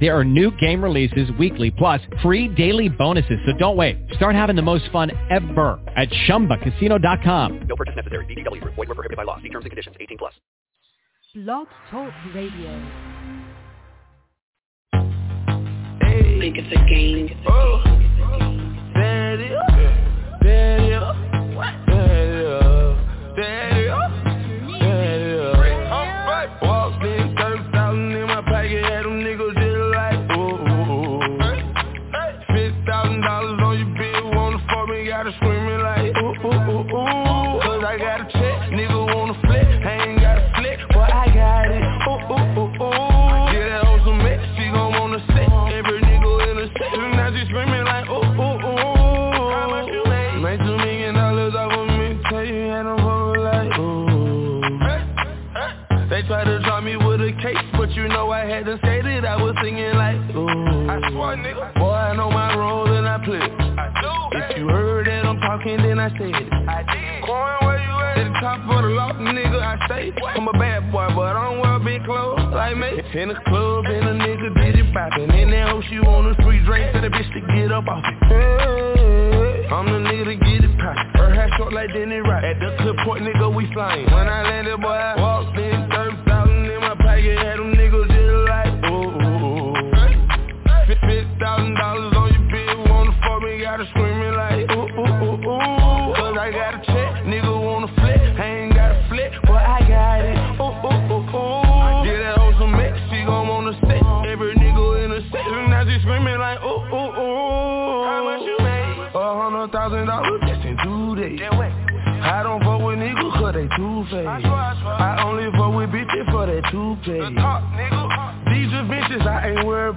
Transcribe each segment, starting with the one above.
There are new game releases weekly, plus free daily bonuses. So don't wait. Start having the most fun ever at ChumbaCasino.com. No purchase necessary. VGW. Void were prohibited by law. See terms and conditions. 18 plus. Blog Talk Radio. Think it's a game. Oh. Daddy, daddy, daddy, daddy, daddy. I swear, nigga. Boy, I know my role and I play. I do. If you heard that I'm talking, then I said it. I did. Coin, where you at? At the top of the loft, nigga, I stay. I'm a bad boy, but I don't wear big clothes like me. In the club, and a nigga did it poppin'. In that hoe, she want a free drink, tell the bitch to get up off it. Hey, I'm the nigga to get it poppin'. Her hair short like Denny Rock. At the clip point, nigga, we flying. When I landed, boy, I walked in, 30,000 in my pocket, had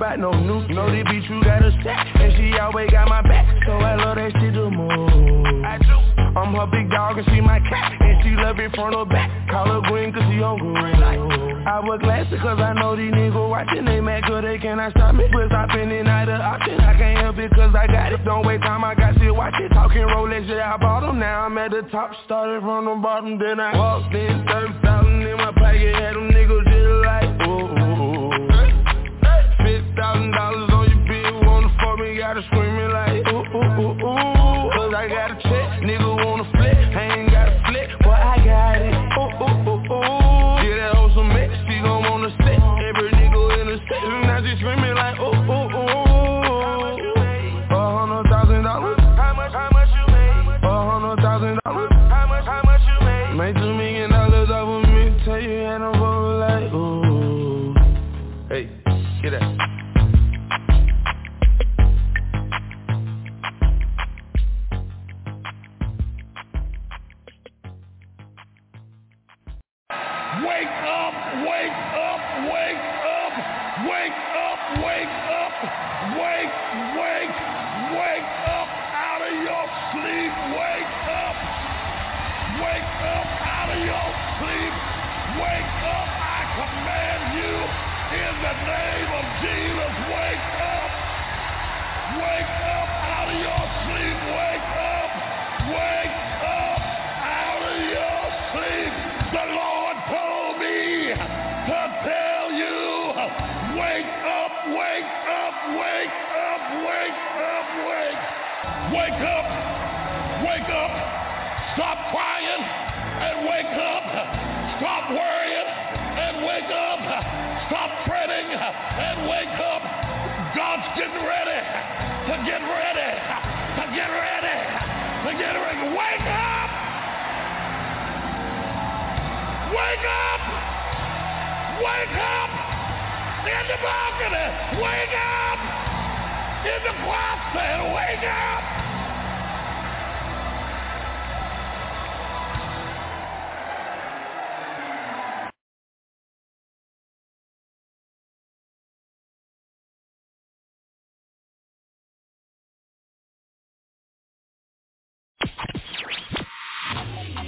worried no new Know this bitch you got a stack. And she always got my back So I love that shit the most. I do I'm her big dog and she my cat And she love it front or back. Call her green cause she on green I wear glasses cause I know these niggas watching They mad cause they cannot stop me. But stopping it not an option I can't help it cause I got it. Don't waste time, I got shit watch it Talking Rolex, yeah I bought them Now I'm at the top Started from the bottom Then I walked in 30,000 in my pocket Had them niggas just like ooh Me, gotta screaming like ooh, ooh, ooh, ooh Cause I got a check, out of your sleep, wake up, I command you in the name of Jesus, wake up, wake up out of your sleep, wake up, wake up out of your sleep. The Lord told me to tell you, wake up, wake up, wake up, wake up, wake. Wake up, wake up, stop crying and wake up, stop worrying and wake up, stop fretting and wake up. God's getting ready to get ready, to get ready, to get ready. Wake up! Wake up! Wake up! In the balcony! Wake up! In the closet! Wake up!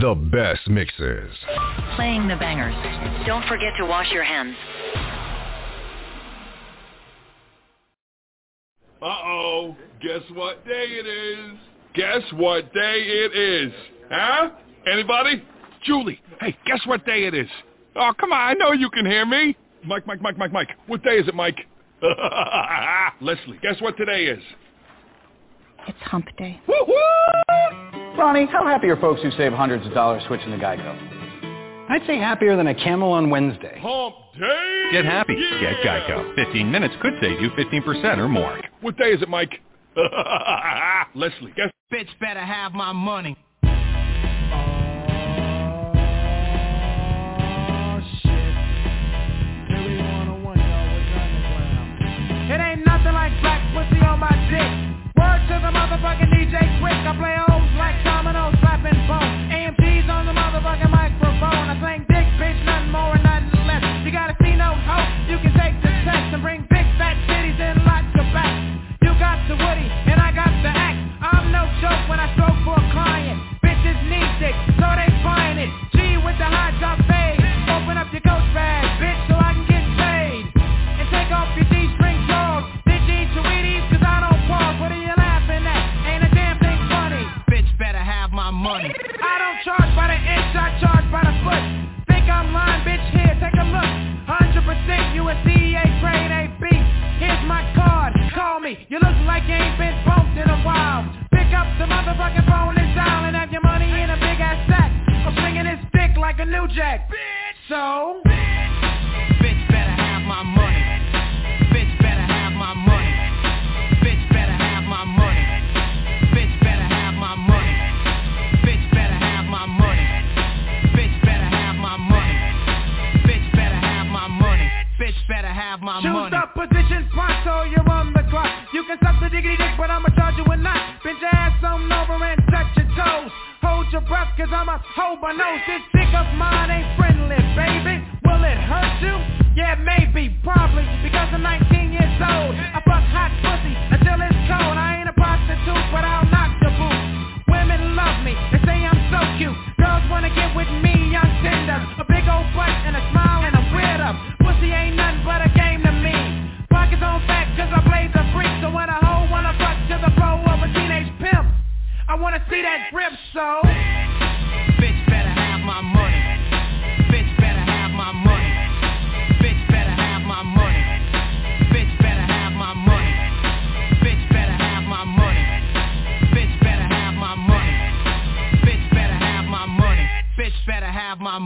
The best mixes. Playing the bangers. Don't forget to wash your hands. Uh-oh. Guess what day it is? Guess what day it is? Huh? Anybody? Julie, hey, guess what day it is? Oh, come on, I know you can hear me. Mike, Mike, Mike, Mike, Mike. What day is it, Mike? Leslie, guess what today is? It's hump day. Ronnie, how happy are folks who save hundreds of dollars switching to Geico? I'd say happier than a camel on Wednesday. Hump day! Get happy. Get Geico. 15 minutes could save you 15% or more. What day is it, Mike? Leslie, guess. Bitch better have my money. To the motherfucking DJ Quik. I play O's like dominoes, slapping bone. AMG's on the motherfucking microphone. I sing dick, bitch, nothing more and nothing less. You gotta see no hope. You can take the test and bring big fat titties and lots of back. You got the woody and I got the axe. I'm no joke when I stroke for a client. Bitches need dick, so they buying it. G with the hot top 100% grade AB. Here's my card, call me. You look like you ain't been bumped in a while. Pick up the motherfucking phone and dial and have your money in a big ass sack. I'm swinging this dick like a new jack. Bitch, so. Bitch breath, cause I'm a hold my nose. This dick of mine ain't friendly, baby. Will it hurt you? Yeah, maybe, probably, because I'm 19 years old. I fuck hot pussy until it's cold. I ain't a prostitute, but I'll knock the boot. Women love me, they say I'm so cute. Girls wanna get with me on Tinder. A big old butt and a smile and a weird up. Pussy ain't nothing but a game to me. Pockets on fat cause I play the freak. So when a hoe wanna fuck to the flow of a teenage pimp, I wanna see that grip, so.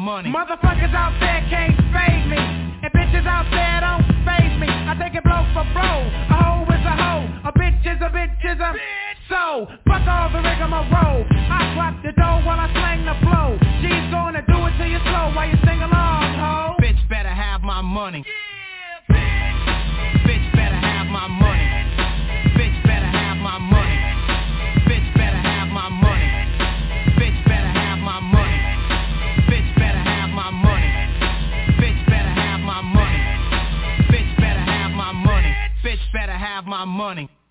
Money. Motherfuckers out there can't fade me. And bitches out there don't phase me. I take it blow for blow. A hoe is a hoe. A bitch is a bitch is a bitch. so fuck all the rigmarole. I clock the dough while I slang the blow. She's gonna do it till you slow while you sing along, ho. Bitch better have my money. Bitch my money.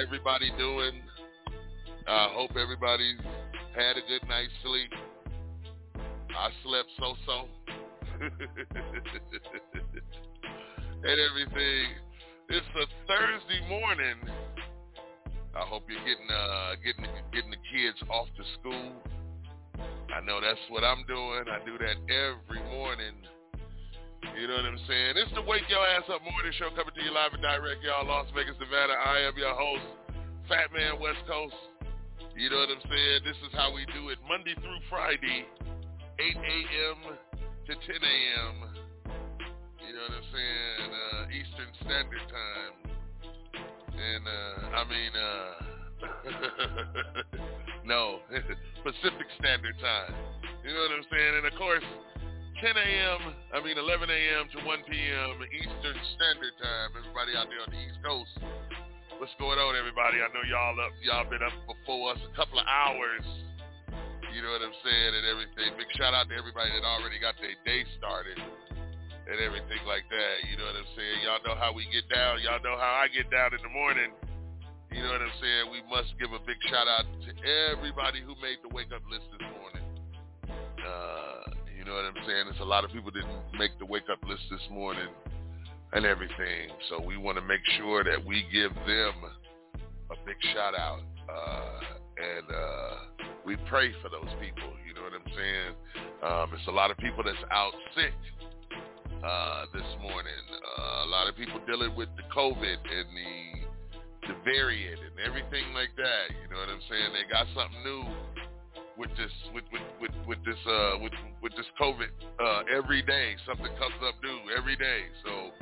Everybody doing? I uh, hope everybody's had a good night's sleep. I slept so-so. and everything. It's a Thursday morning. I hope you're getting uh getting getting the kids off to school. I know that's what I'm doing. I do that every morning. You know what I'm saying? It's the Wake Your Ass Up Morning Show coming to you live and direct, y'all, Las Vegas, Nevada. I am your host, Fat Man West Coast. You know what I'm saying? This is how we do it Monday through Friday, 8 a.m. to 10 a.m. You know what I'm saying? Uh, Eastern Standard Time. And, uh, I mean, uh, no, Pacific Standard Time. You know what I'm saying? And of course, 10 a.m., I mean 11 a.m. to 1 p.m. Eastern Standard Time. Everybody out there on the East Coast. What's going on, everybody? I know y'all up, y'all been up before us a couple of hours. You know what I'm saying and everything. Big shout out to everybody that already got their day started and everything like that. You know what I'm saying? Y'all know how we get down. Y'all know how I get down in the morning. You know what I'm saying? We must give a big shout out to everybody who made the wake up list this morning. Uh, know what I'm saying? There's a lot of people didn't make the wake up list this morning and everything. So we want to make sure that we give them a big shout out. Uh, and uh, we pray for those people. You know what I'm saying? Um, it's a lot of people that's out sick uh, this morning. Uh, a lot of people dealing with the COVID and the the variant and everything like that. You know what I'm saying? They got something new with this with with with, with this uh with with this COVID uh every day. Something comes up new every day. So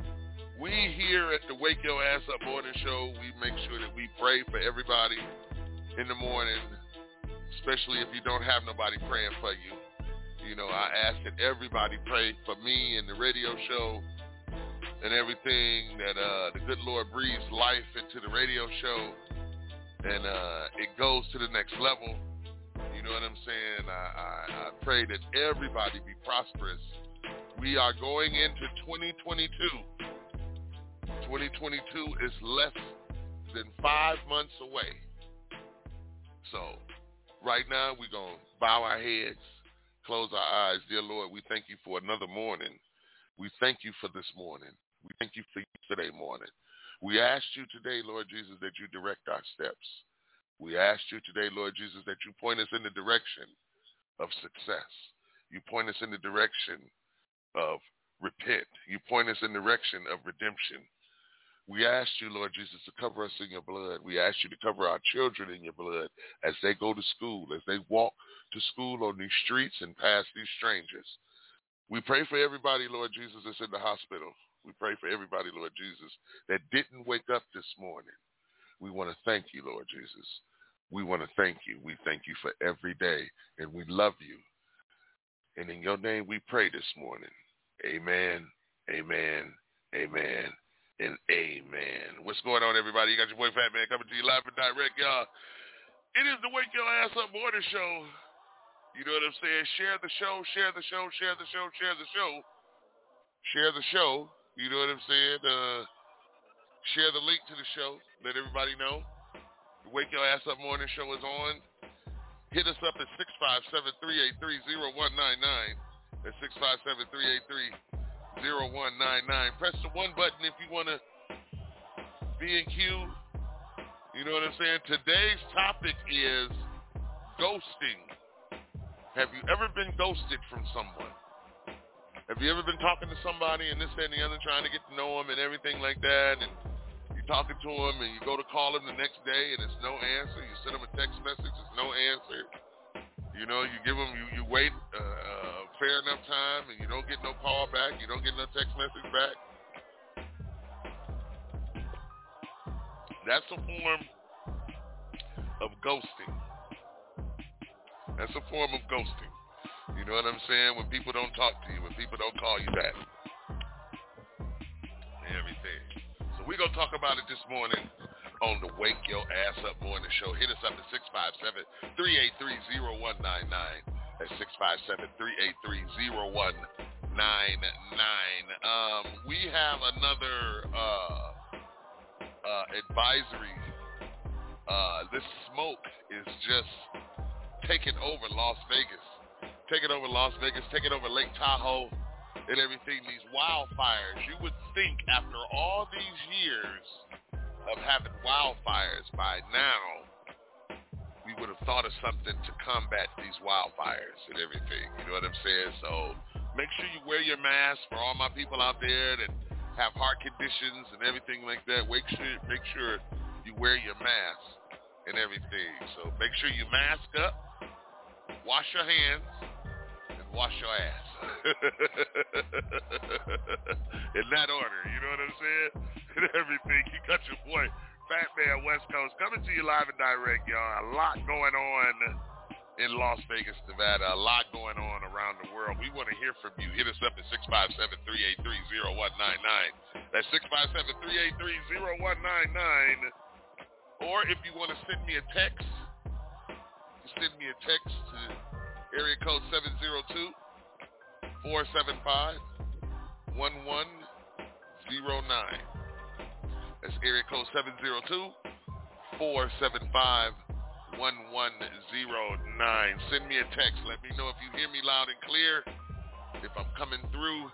we here at the Wake Your Ass Up Morning Show, we make sure that we pray for everybody in the morning, especially if you don't have nobody praying for you. You know, I ask that everybody pray for me and the radio show and everything that uh, the good Lord breathes life into the radio show and uh, it goes to the next level. Know what I'm saying? I, I, I pray that everybody be prosperous. We are going into 2022. 2022 is less than five months away. So right now we're going to bow our heads, close our eyes. Dear Lord, we thank you for another morning. We thank you for this morning. We thank you for yesterday morning. We ask you today, Lord Jesus, that you direct our steps. We ask you today, Lord Jesus, that you point us in the direction of success. You point us in the direction of repent. You point us in the direction of redemption. We ask you, Lord Jesus, to cover us in your blood. We ask you to cover our children in your blood as they go to school, as they walk to school on these streets and past these strangers. We pray for everybody, Lord Jesus, that's in the hospital. We pray for everybody, Lord Jesus, that didn't wake up this morning. We want to thank you, Lord Jesus. We want to thank you. We thank you for every day, and we love you. And in your name we pray this morning. Amen, amen, amen, and amen. What's going on, everybody? You got your boy Fat Man coming to you live and direct, y'all. It is the Wake Your Ass Up Morning Show. You know what I'm saying? Share the show, share the show, share the show, share the show. Share the show. You know what I'm saying? Uh, share the link to the show. Let everybody know. The Wake Your Ass Up Morning Show is on. Hit us up at 657-383-0199. That's 657-383-0199. Press the one button if you want to be in queue. You know what I'm saying? Today's topic is ghosting. Have you ever been ghosted from someone? Have you ever been talking to somebody and this, that, and the other, trying to get to know them and everything like that, and talking to them and you go to call them the next day and it's no answer. You send them a text message, it's no answer. You know, you give them, you, you wait uh, uh, fair enough time and you don't get no call back, you don't get no text message back. That's a form of ghosting. That's a form of ghosting. You know what I'm saying? When people don't talk to you, when people don't call you back. We're going to talk about it this morning on the Wake Your Ass Up Morning Show. Hit us up at 657-383-0199. That's 657-383-0199. Um, we have another uh, uh, advisory. Uh, this smoke is just taking over Las Vegas. Taking over Las Vegas, taking over Lake Tahoe and everything, these wildfires. You would think after all these years of having wildfires by now, we would have thought of something to combat these wildfires and everything. You know what I'm saying? So make sure you wear your mask for all my people out there that have heart conditions and everything like that. Make sure make sure you wear your mask and everything. So make sure you mask up, wash your hands, and wash your ass. in that order, you know what I'm saying? And everything. You got your boy Fat Man West Coast coming to you live and direct, y'all. A lot going on in Las Vegas, Nevada. A lot going on around the world. We want to hear from you. Hit us up at 657-383-0199. That's 657-383-0199. Or if you want to send me a text, send me a text to area code 702 475 1109. That's area code 702-475-1109. Send me a text. Let me know if you hear me loud and clear. If I'm coming through.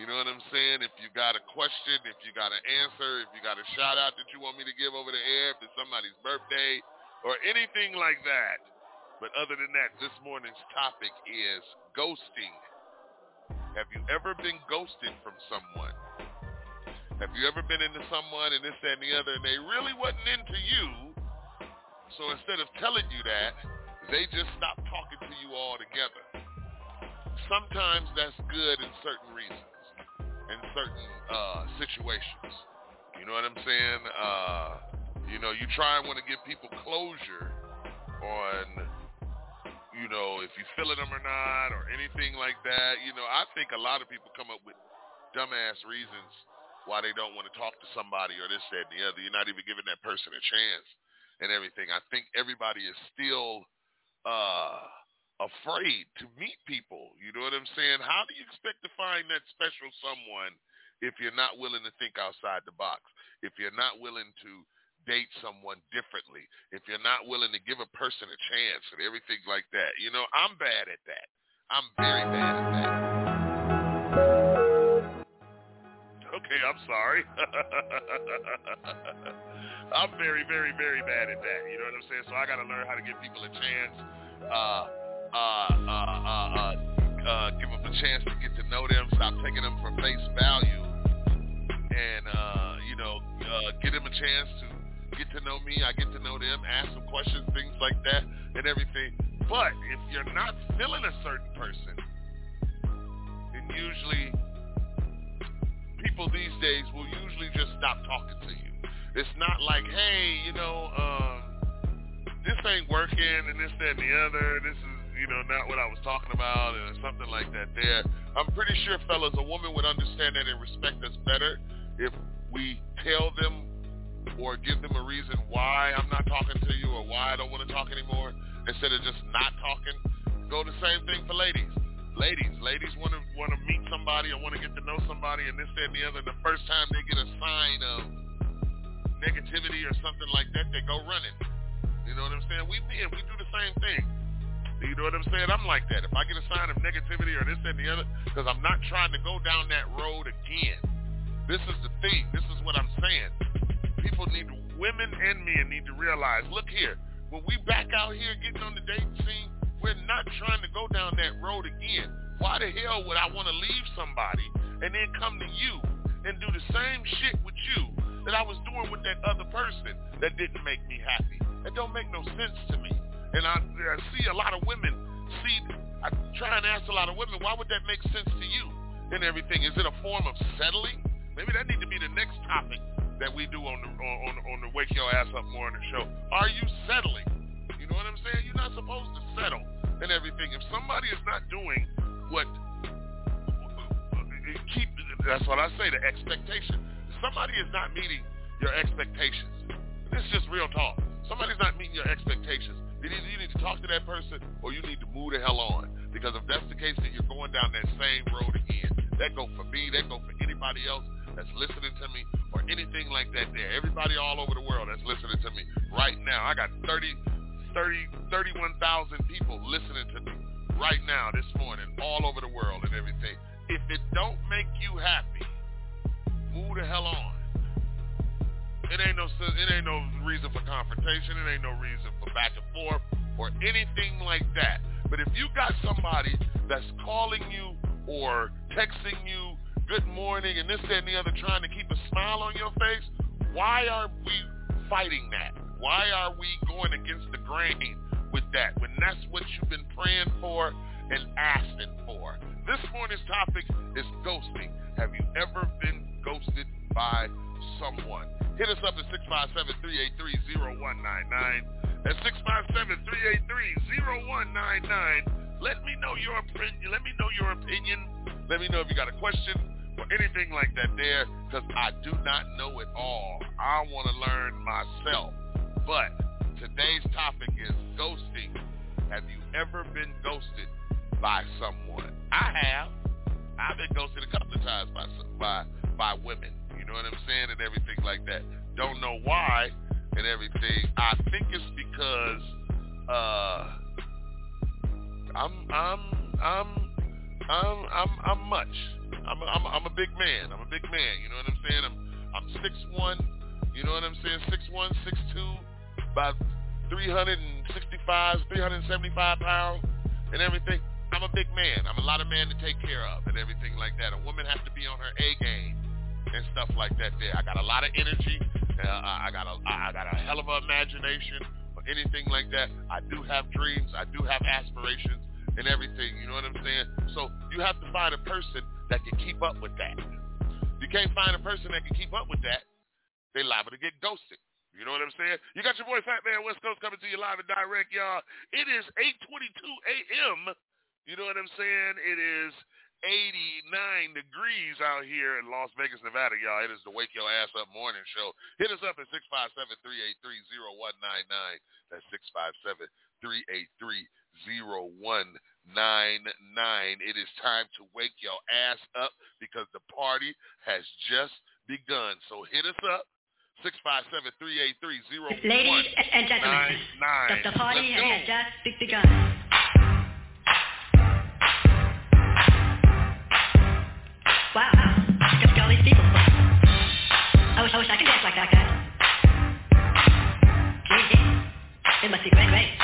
You know what I'm saying? If you got a question, if you got an answer, if you got a shout out that you want me to give over the air, if it's somebody's birthday or anything like that. But other than that, this morning's topic is ghosting. Have you ever been ghosted from someone? Have you ever been into someone and this, that, and the other, and they really wasn't into you? So instead of telling you that, they just stopped talking to you altogether. Sometimes that's good in certain reasons, in certain uh, situations. You know what I'm saying? Uh, you know, you try and want to give people closure on, you know, if you're feeling them or not, or anything like that. You know, I think a lot of people come up with dumbass reasons why they don't want to talk to somebody or this, that, and the other. You're not even giving that person a chance and everything. I think everybody is still uh, afraid to meet people. You know what I'm saying? How do you expect to find that special someone if you're not willing to think outside the box? If you're not willing to date someone differently, if you're not willing to give a person a chance and everything like that. You know, I'm bad at that. I'm very bad at that. Okay, I'm sorry. I'm very, very, very bad at that. You know what I'm saying? So I got to learn how to give people a chance. Uh, uh, uh, uh, uh, uh, give them a chance to get to know them. Stop taking them for face value, and you know, give them a chance to get to know me. I get to know them. Ask some questions, things like that, and everything. But if you're not feeling a certain person, then usually people these days will usually just stop talking to you. It's not like, hey, you know, um, this ain't working and this, that, and the other. This is, you know, not what I was talking about and something like that there. I'm pretty sure, fellas, a woman would understand that and respect us better if we tell them or give them a reason why I'm not talking to you or why I don't want to talk anymore instead of just not talking. Go the same thing for ladies ladies. Ladies want to want to meet somebody or want to get to know somebody, and this, that, and the other. The first time they get a sign of negativity or something like that, they go running. You know what I'm saying? We men, we do the same thing. You know what I'm saying? I'm like that. If I get a sign of negativity or this, that, and the other, because I'm not trying to go down that road again. This is the thing. This is what I'm saying. People need, women and men need to realize, look here, when we back out here getting on the dating scene, we're not trying to go down that road again. Why the hell would I want to leave somebody and then come to you and do the same shit with you that I was doing with that other person that didn't make me happy? That don't make no sense to me. And I, I see a lot of women see, I try and ask a lot of women, why would that make sense to you and everything? Is it a form of settling? Maybe that need to be the next topic that we do on the on, on the Wake Your Ass Up Morning show. Are you settling? You know what I'm saying? You're not supposed to settle and everything. If somebody is not doing what uh, keep that's what I say, the expectation. Somebody is not meeting your expectations. This is just real talk. Somebody's not meeting your expectations. Either you need to talk to that person or you need to move the hell on. Because if that's the case, then you're going down that same road again. That go for me, that go for anybody else that's listening to me or anything like that there. Everybody all over the world that's listening to me right now. I got 30, 30, 31,000 people listening to me right now this morning all over the world and everything. If it don't make you happy, move the hell on. It ain't no it ain't no reason for confrontation. It ain't no reason for back and forth or anything like that. But if you got somebody that's calling you or texting you good morning and this that, and the other trying to keep a smile on your face, why are we fighting that? Why are we going against the grain with that when that's what you've been praying for and asking for? This morning's topic is ghosting. Have you ever been ghosted by someone? Hit us up at 657-383-0199. That's 657-383-0199. Let me know your opinion. Let me know your opinion. Let me know if you got a question or anything like that there because I do not know it all. I want to learn myself. But today's topic is ghosting. Have you ever been ghosted by someone. I have. I've been ghosted a couple of times by by by women. You know what I'm saying, and everything like that. Don't know why and everything. I think it's because uh, I'm I'm I'm I'm I'm I'm much. I'm a, I'm I'm a big man. I'm a big man. You know what I'm saying? I'm I'm six one. You know what I'm saying? Six one, six two, about 365, 375 pounds, and everything. I'm a big man. I'm a lot of man to take care of and everything like that. A woman has to be on her A game and stuff like that. There, I got a lot of energy. Uh, I got a I got a hell of an imagination or anything like that. I do have dreams. I do have aspirations and everything. What I'm saying? So you have to find a person that can keep up with that. You can't find a person that can keep up with that. They liable to get ghosted. You know what I'm saying? You got your boy Fat Man West Coast coming to you live and direct, y'all. It is 8:22 a.m. You know what I'm saying? It is 89 degrees out here in Las Vegas, Nevada, y'all. It is the Wake Your Ass Up morning show. Hit us up at 657-383-0199. That's 657-383-0199. It is time to wake your ass up because the party has just begun. So hit us up. 657-383-0199. Ladies and gentlemen, the, the party has just begun. Wow, just got all these people. I wish, I wish I could dance like that guy. Gee, it must be great, great.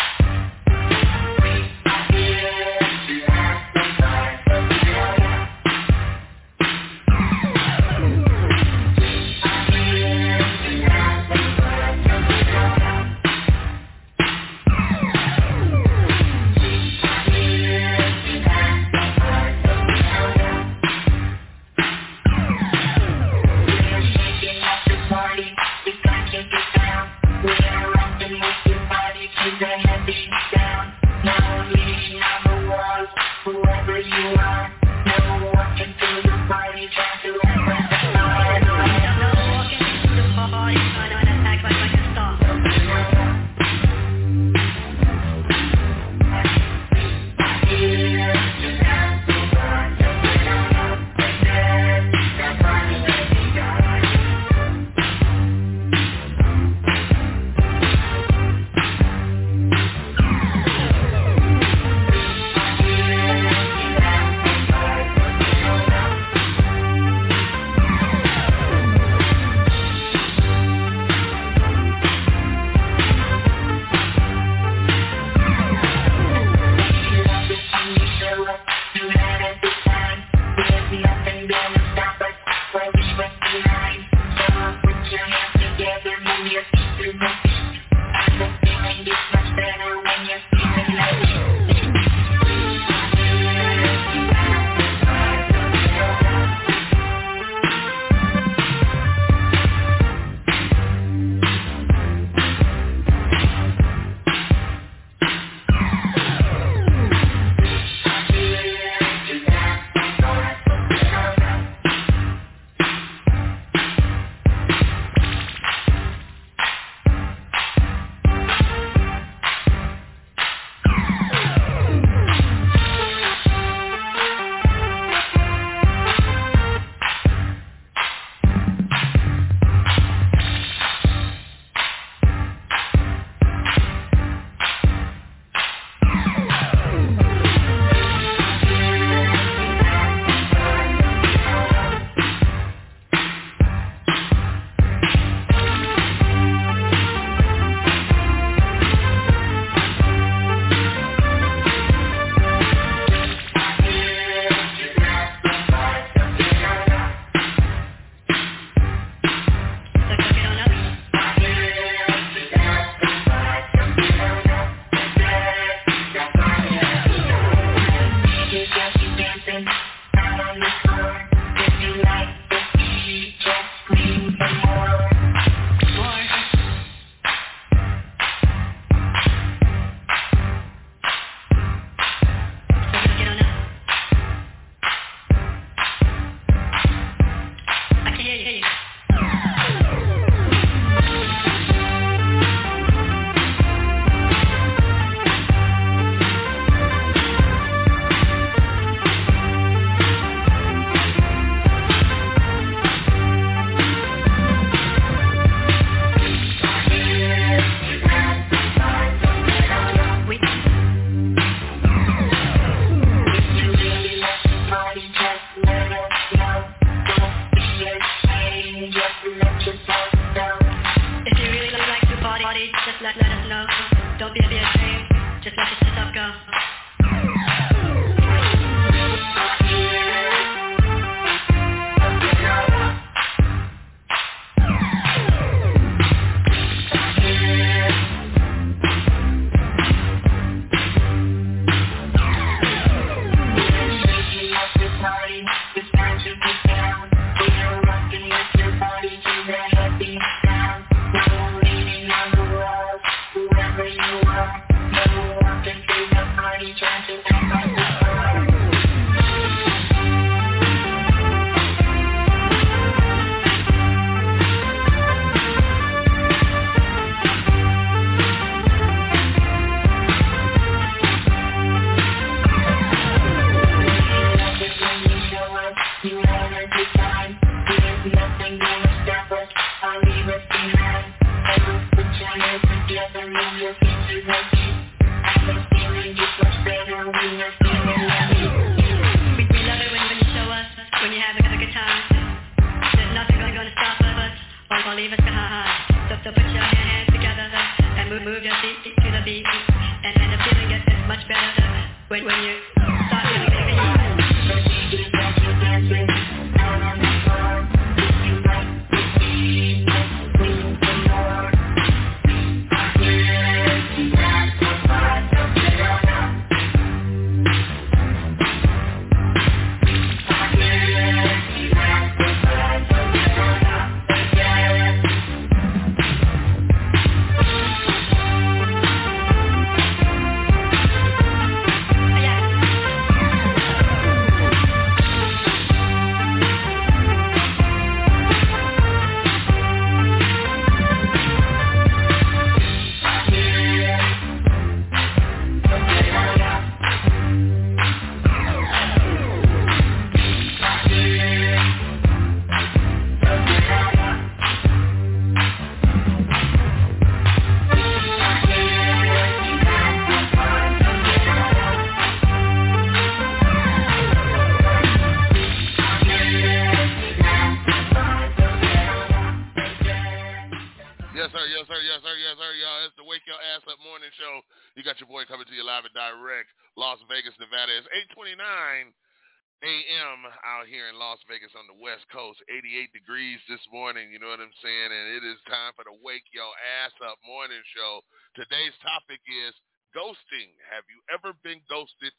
On the Coast. 88 degrees this morning. You know what I'm saying? And it is time for the Wake Your Ass Up Morning Show. Today's topic is ghosting. Have you ever been ghosted?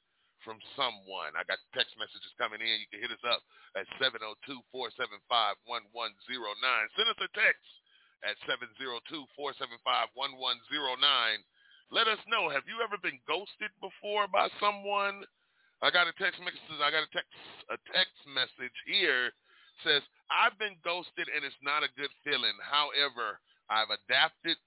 From someone. I got text messages coming in. You can hit us up at 702-475-1109. Send us a text at 702-475-1109. Let us know, have you ever been ghosted before by someone? I got a text message, I got a text a text message here says, I've been ghosted and it's not a good feeling. However, I've adapted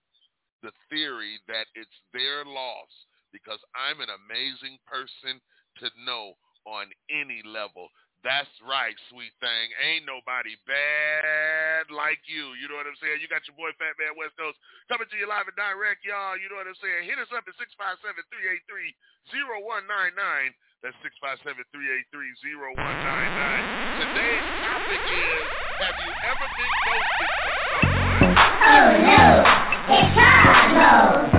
the theory that it's their loss because I'm an amazing person to know on any level. That's right, sweet thing. Ain't nobody bad like you. You know what I'm saying? You got your boy Fat Man West Coast coming to you live and direct, y'all. You know what I'm saying? Hit us up at 657-383-0199. That's 657-383-0199. Today's Oh no,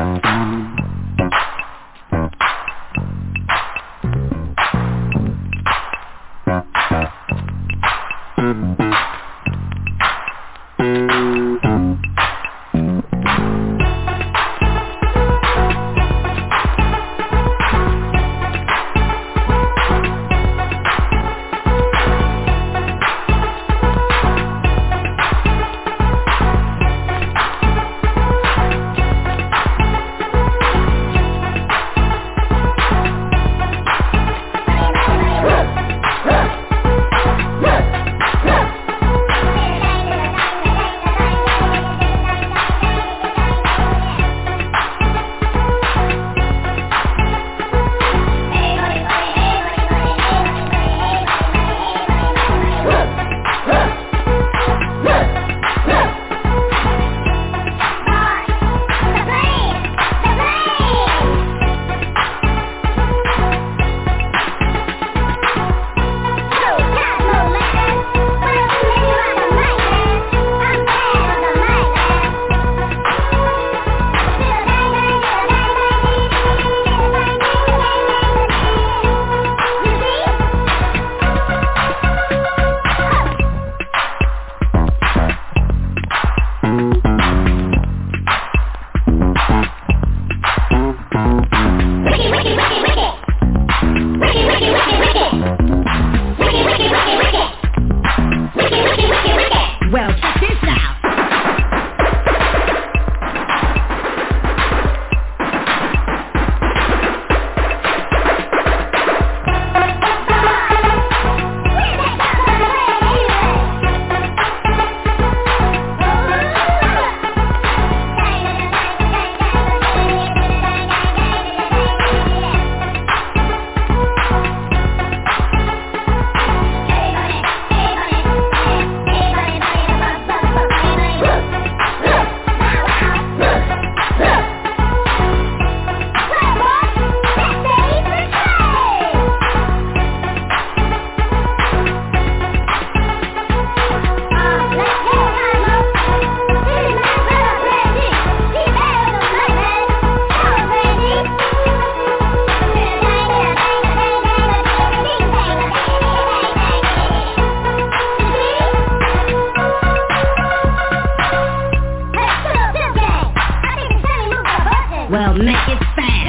Well, make it fast.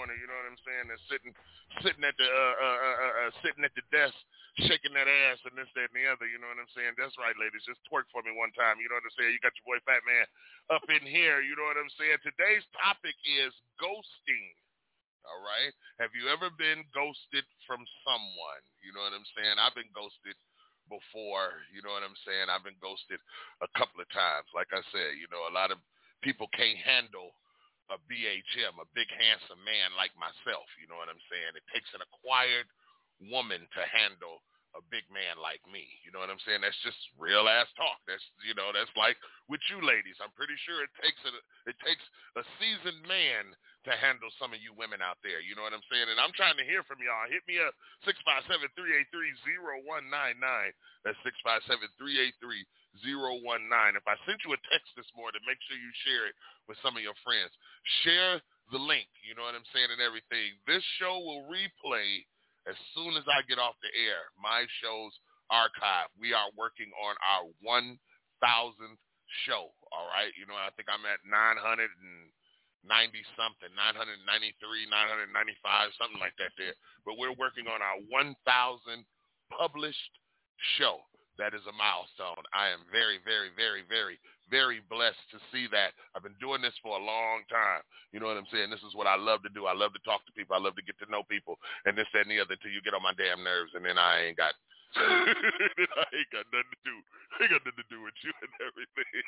Morning, you know what I'm saying? They're sitting, sitting at the, uh, uh, uh, uh, uh, sitting at the desk, shaking that ass and this, that, and the other, you know what I'm saying? That's right, ladies. Just twerk for me one time, you know what I'm saying? You got your boy Fat Man up in here, you know what I'm saying? Today's topic is ghosting. All right. Have you ever been ghosted from someone? You know what I'm saying? I've been ghosted before. You know what I'm saying? I've been ghosted a couple of times. Like I said, you know, a lot of people can't handle a BHM, a big handsome man like myself. You know what I'm saying? It takes an acquired woman to handle a big man like me. You know what I'm saying? That's just real ass talk. That's you know, that's like with you ladies. I'm pretty sure it takes a it takes a seasoned man to handle some of you women out there. You know what I'm saying? And I'm trying to hear from y'all. Hit me up six five seven three eight three zero one nine nine. That's six five seven three eight three zero one nine. If I sent you a text this morning, make sure you share it with some of your friends. Share the link. You know what I'm saying and everything. This show will replay as soon as I get off the air, my show's archive. We are working on our 1,000th show. All right, you know I think I'm at 990 something, 993, 995, something like that there. But we're working on our 1,000 published show. That is a milestone. I am very, very, very, very, very blessed to see that. I've been doing this for a long time. You know what I'm saying? This is what I love to do. I love to talk to people. I love to get to know people and this, that, and the other until you get on my damn nerves and then I ain't got I ain't got nothing to do. I ain't got nothing to do with you and everything.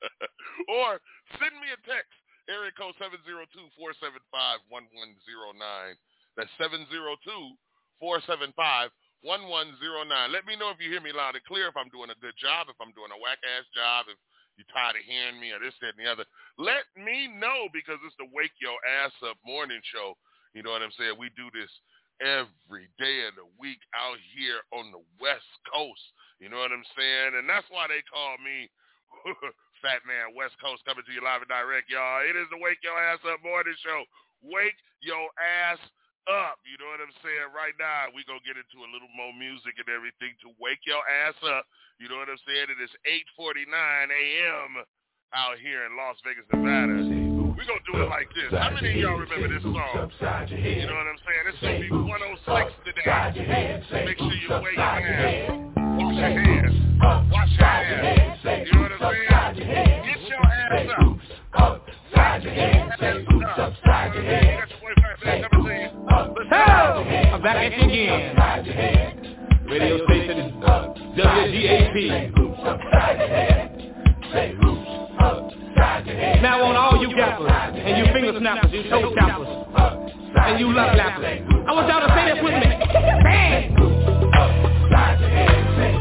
or send me a text. Area code 702-475-1109. That's 702-475 1109. Let me know if you hear me loud and clear, if I'm doing a good job, if I'm doing a whack-ass job, if you're tired of hearing me or this, that, and the other. Let me know because it's the Wake Your Ass Up morning show. You know what I'm saying? We do this every day of the week out here on the West Coast. You know what I'm saying? And that's why they call me Fat Man West Coast coming to you live and direct, y'all. It is the Wake Your Ass Up morning show. Wake your ass up. You know what I'm saying? Right now, we're going to get into a little more music and everything to wake your ass up. You know what I'm saying? It is 8.49 a.m. out here in Las Vegas, Nevada. We're going to do it like this. How many of y'all remember this song? You know what I'm saying? It's going to be 106 today. Make sure you wake your ass. Wash your hands. Wash your hands. You know what I'm saying? Get your ass up. Upside your head. Say upside your head. Hey, I'm back at you again. Radio station WGAP. Now on all you gappers and you finger snappers, you toe tappers, and you love lappers. I want y'all to say this with me. Bang! Say it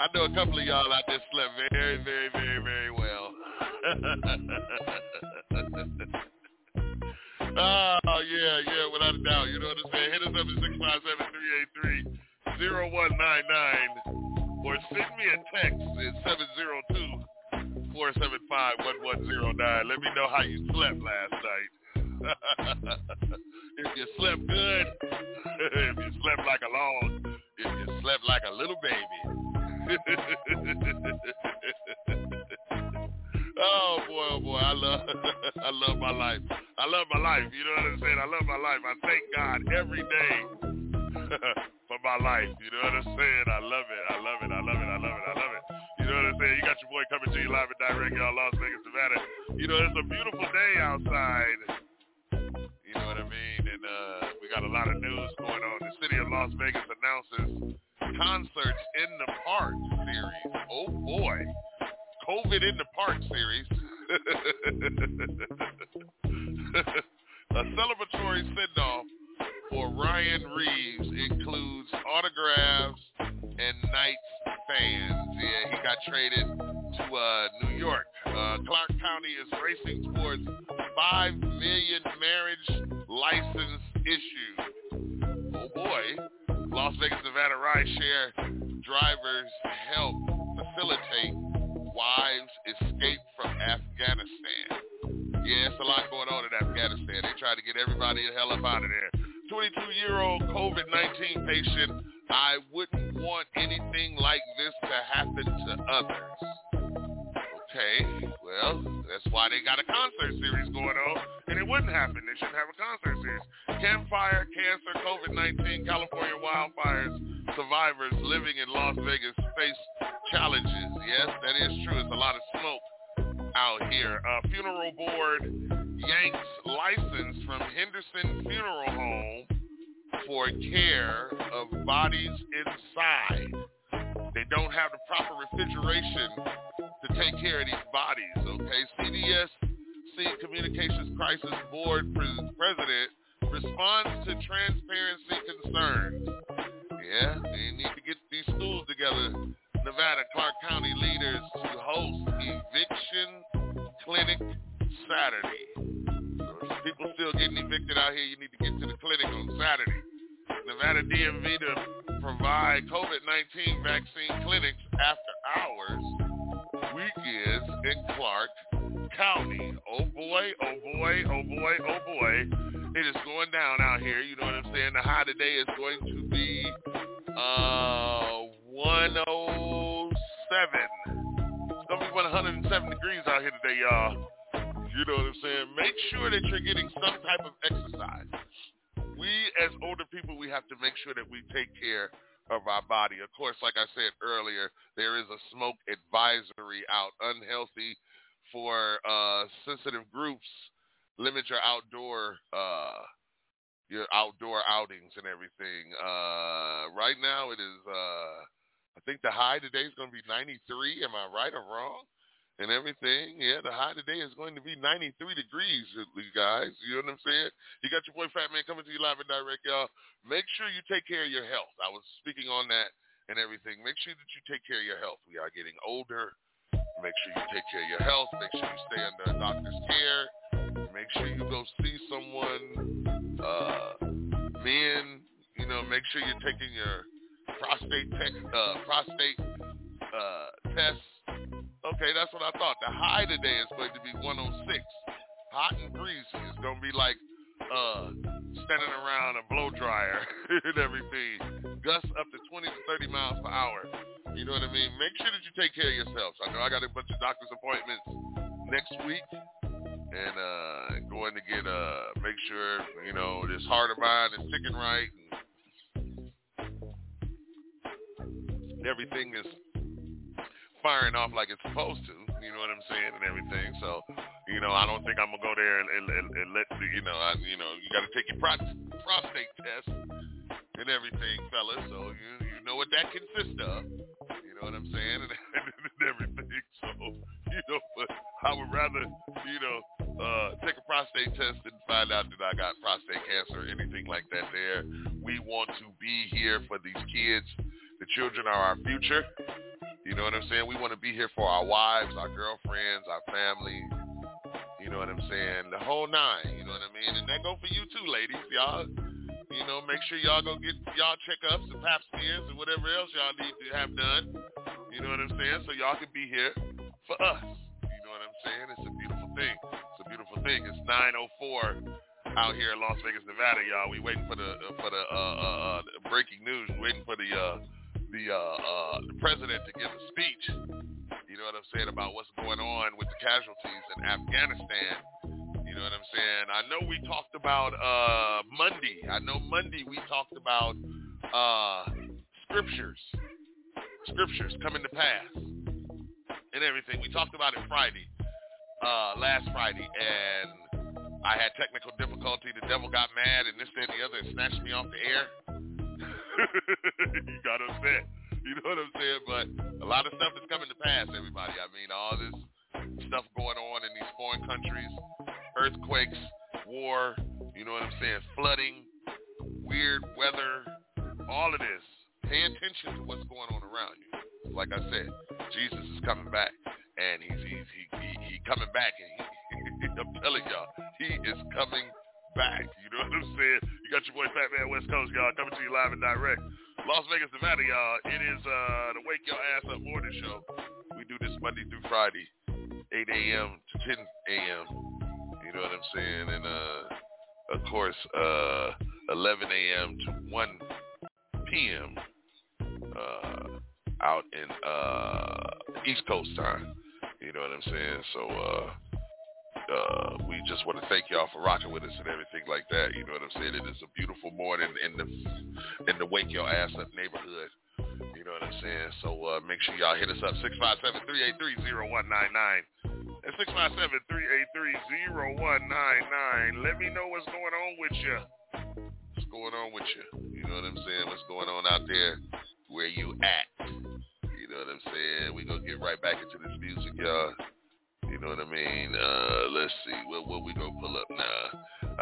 I know a couple of y'all out there slept very, very, very, very well. oh, yeah, yeah, without a doubt. You know what I'm saying? Hit us up at 657-383-0199 or send me a text at 702-475-1109. Let me know how you slept last night. if you slept good, if you slept like a log, if you slept like a little baby. oh boy, oh boy, I love I love my life. I love my life. You know what I'm saying? I love my life. I thank God every day for my life. You know what I'm saying? I love it. I love it. I love it. I love it. I love it. You know what I'm saying? You got your boy coming to you live and direct, y'all, Las Vegas, Nevada. You know, it's a beautiful day outside. You know what I mean? And uh, we got a lot of news going on. The city of Las Vegas announces concerts in the park series. Oh boy. COVID in the park series. a celebratory send-off for Ryan Reaves includes autographs and Knights fans. Yeah, he got traded to uh, New York. Uh, Clark County is racing towards 5 million marriage license issued. Oh boy. Las Vegas, Nevada rideshare drivers help facilitate wives escape from Afghanistan. Yeah, it's a lot going on in Afghanistan. They try to get everybody the hell up out of there. 22-year-old COVID-19 patient, I wouldn't want anything like this to happen to others. Okay, well, that's why they got a concert series going on, and it wouldn't happen. They shouldn't have a concert series. Campfire, cancer, COVID-19, California wildfires, survivors living in Las Vegas face challenges. Yes, that is true. It's a lot of smoke out here. Uh, funeral board yanks license from Henderson Funeral Home for care of bodies inside. They don't have the proper refrigeration to take care of these bodies, okay? CDS Communications Crisis Board President responds to transparency concerns. Yeah, they need to get these schools together. Nevada Clark County leaders to host eviction clinic Saturday. People still getting evicted out here, you need to get to the clinic on Saturday. Nevada DMV to provide COVID-19 vaccine clinics after hours, weekends in Clark County. Oh boy, oh boy, oh boy, oh boy. It is going down out here. You know what I'm saying? The high today is going to be uh 107. It's gonna be 107 degrees out here today, y'all. You know what I'm saying? Make sure that you're getting some type of exercise. We as older people, we have to make sure that we take care of our body. Of course, like I said earlier, there is a smoke advisory out, unhealthy for uh, sensitive groups. Limit your outdoor uh, your outdoor outings and everything. Uh, right now, it is. Uh, I think the high today is going to be 93. Am I right or wrong? And everything, yeah, the high today is going to be 93 degrees, you guys. You know what I'm saying? You got your boy Fat Man coming to you live and direct, y'all. Make sure you take care of your health. I was speaking on that and everything. Make sure that you take care of your health. We are getting older. Make sure you take care of your health. Make sure you stay under a doctor's care. Make sure you go see someone. Uh, men, you know, make sure you're taking your prostate te- uh, prostate uh, test. Okay, that's what I thought. The high today is going to be 106. Hot and breezy. It's going to be like uh, standing around a blow dryer and everything. Gusts up to 20 to 30 miles per hour. You know what I mean? Make sure that you take care of yourselves. I know I got a bunch of doctor's appointments next week. and uh, going to get uh, make sure you know this heart of mine is ticking right. And everything is firing off like it's supposed to. You know what I'm saying, and everything. So, you know, I don't think I'm gonna go there and, and, and, and let you know, I, you know, you got to take your pro- prostate test and everything, fellas. So you you know what that consists of. You know what I'm saying, and, and everything. So, you know, but I would rather, you know, uh, take a prostate test and find out that I got prostate cancer or anything like that. There, we want to be here for these kids. The children are our future. You know what I'm saying? We want to be here for our wives, our girlfriends, our family. You know what I'm saying? The whole nine. You know what I mean? And that go for you too, ladies. Y'all, you know, make sure y'all go get y'all checkups and pap smears and whatever else y'all need to have done. You know what I'm saying? So y'all can be here for us. You know what I'm saying? It's a beautiful thing. It's a beautiful thing. It's 9:04 out here in Las Vegas, Nevada, y'all. We waiting for the for the uh, uh, uh, breaking news. We waiting for the uh, the uh, uh, the president to give a speech. You know what I'm saying about what's going on with the casualties in Afghanistan. You know what I'm saying? I know we talked about uh, Monday. I know Monday we talked about uh, scriptures, scriptures coming to pass, and everything. We talked about it Friday, uh, last Friday, and I had technical difficulty. The devil got mad, and this, that, and the other, and snatched me off the air. you got upset. You know what I'm saying? But a lot of stuff is coming to pass, everybody. I mean, all this stuff going on in these foreign countries, earthquakes, war, you know what I'm saying, flooding, weird weather, all of this. Pay attention to what's going on around you. Like I said, Jesus is coming back, and he's he's he he, he coming back, and he, I'm telling y'all, he is coming back. You know what I'm saying? You got your boy Fat Man West Coast, y'all, coming to you live and direct. Las Vegas, Nevada, y'all. It is uh, the Wake Your Ass Up morning show. We do this Monday through Friday, 8 a.m. to 10 a.m. You know what I'm saying? And uh, of course, uh, 11 a.m. to 1 p.m. Uh, out in uh, East Coast time. You know what I'm saying? So uh, uh, we just want to thank y'all for rocking with us and everything like that. You know what I'm saying? It is a beautiful morning in the in the wake your ass up neighborhood. You know what I'm saying? So uh, make sure y'all hit us up six five seven three eight three zero one nine nine. Nine nine. Let me know what's going on with you. What's going on with you? You know what I'm saying? What's going on out there? Where you at? You know what I'm saying? We gonna get right back into this music, y'all. You know what I mean? Uh, let's see. What, what we gonna pull up now?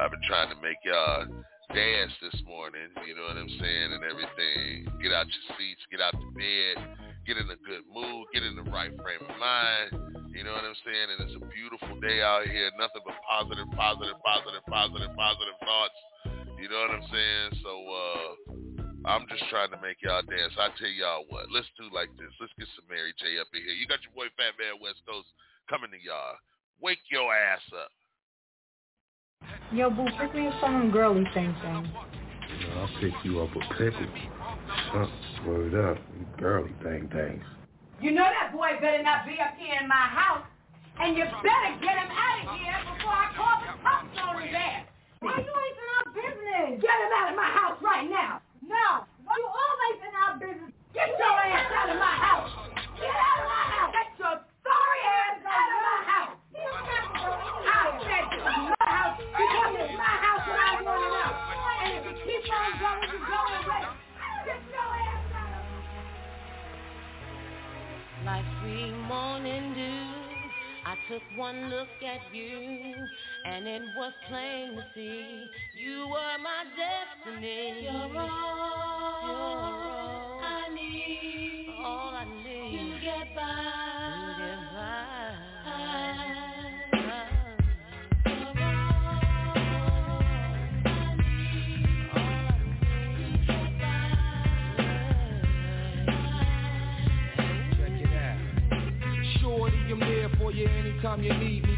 I've been trying to make y'all dance this morning. You know what I'm saying? And everything. Get out your seats. Get out the bed. Get in a good mood. Get in the right frame of mind. You know what I'm saying? And it's a beautiful day out here. Nothing but positive, positive, positive, positive, positive thoughts. You know what I'm saying? So, uh, I'm just trying to make y'all dance. I tell y'all what, let's do like this. Let's get some Mary J up in here. You got your boy Fat Man West Coast coming to y'all. Wake your ass up. Yo, boo, pick me up some girly thing thing. You know, I'll pick you up a pickle. Huh, word up, you girly thing things. You know that boy better not be up here in my house, and you better get him out of here before I call the cops on his ass. Why you ain't in our business? Get him out of my house right now. No, you always in our business. Get your ass out of my house. Like sweet morning dew, I took one look at you, and it was plain to see. You were my destiny. You're all, you're all I need, for you anytime. you need me.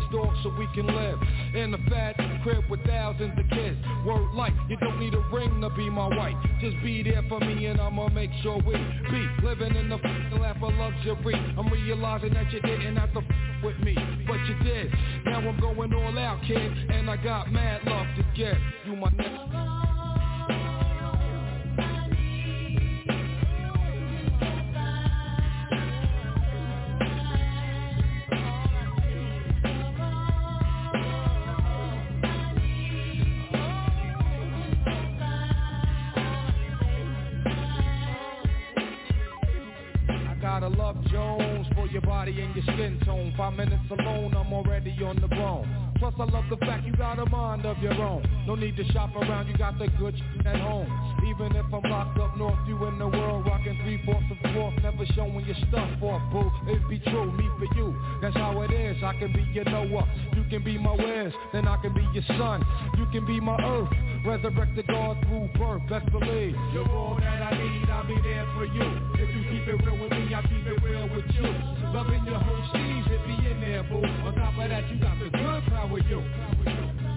dogs so we can live in a fat crib with thousands of kids. Word life, you don't need a ring to be my wife. Just be there for me and I'ma make sure we be living in the lap of luxury. I'm realizing that you didn't have to with me, but you did. Now I'm going all out, kid, and I got mad love to give. You my next. Gotta love Jones for your body and your skin tone. Five minutes alone, I'm already on the bone. Plus, I love the fact you got a mind of your own. No need to shop around, you got the good at home. Even if I'm locked up north, you in the world rocking three fourths of fourth, never showing your stuff off, boo. It be true, me for you. That's how it is. I can be your Noah, you can be my Wes, then I can be your son. You can be my earth, resurrect the God through birth. Best believe you're all that I need. I'll be there for you. If you keep it real with me, I'll keep it real with you. Loving your whole in there, boo. On top of that, you got the good power, you.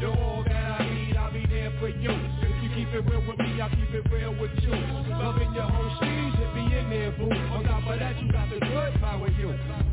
You're all that I need, I'll be there for you. If you keep it real with me, I'll keep it real with you. Loving your whole steez, it be in there, boo. On top of that, you got the good power, you. You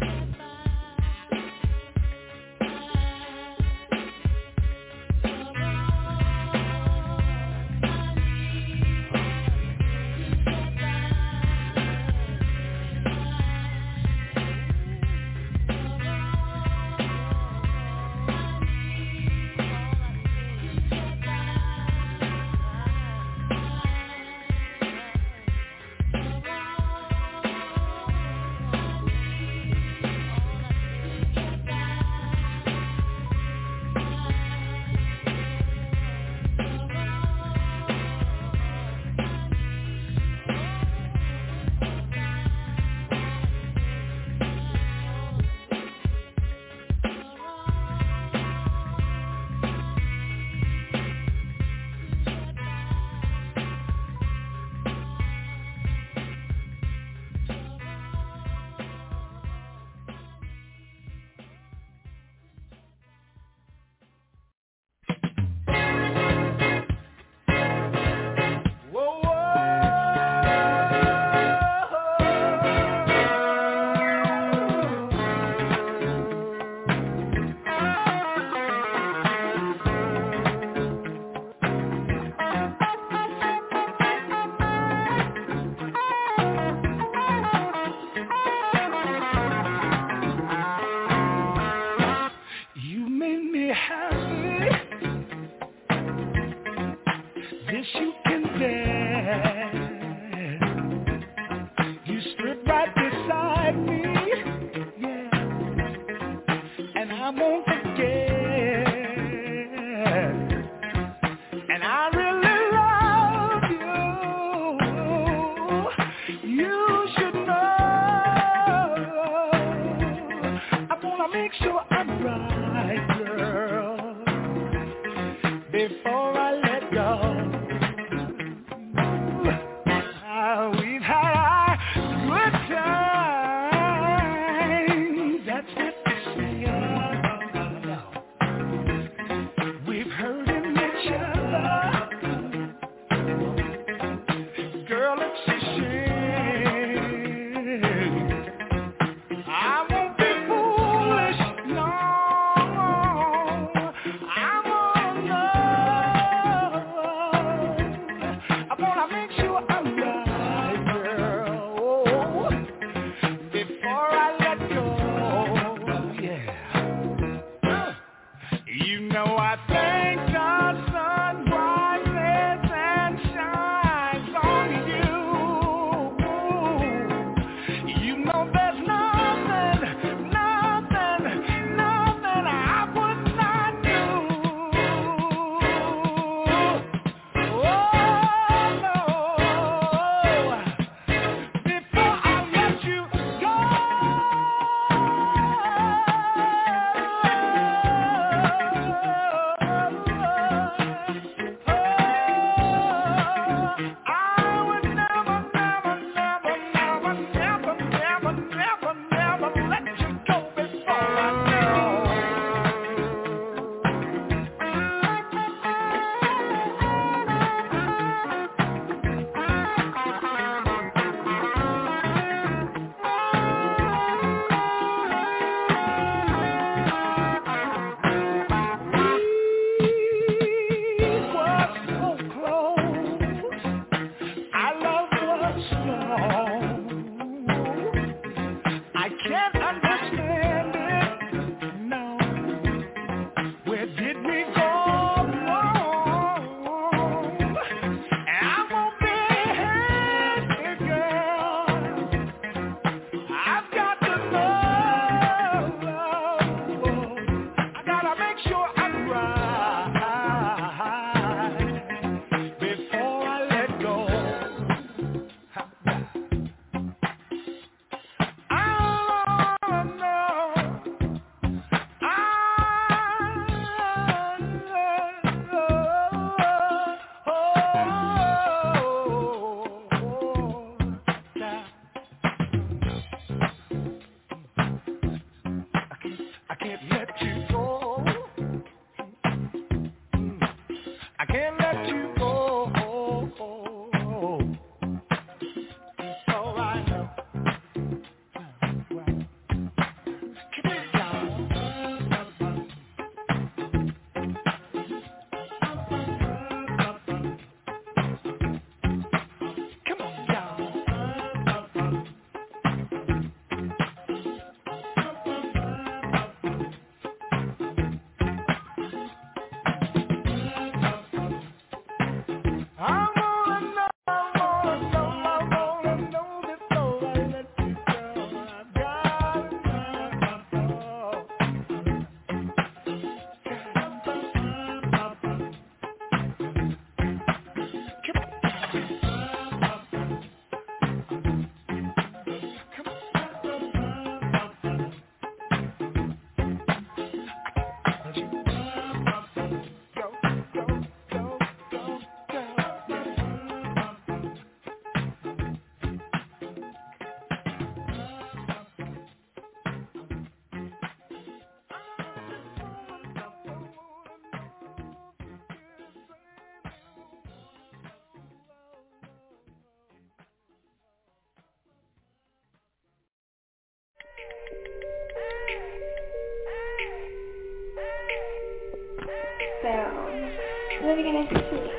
What are gonna do?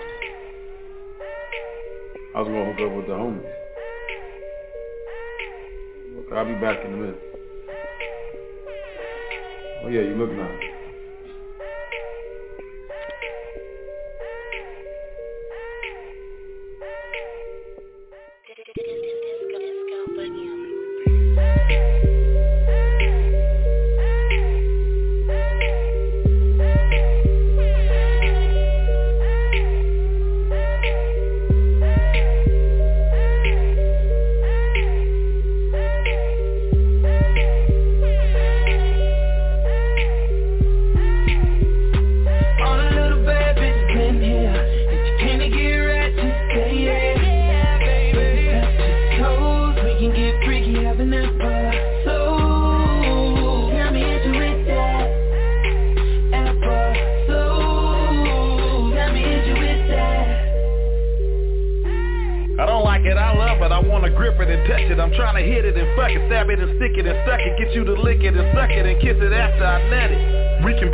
I was gonna hook up with the homies. I'll be back in a minute. Oh yeah, you look nice.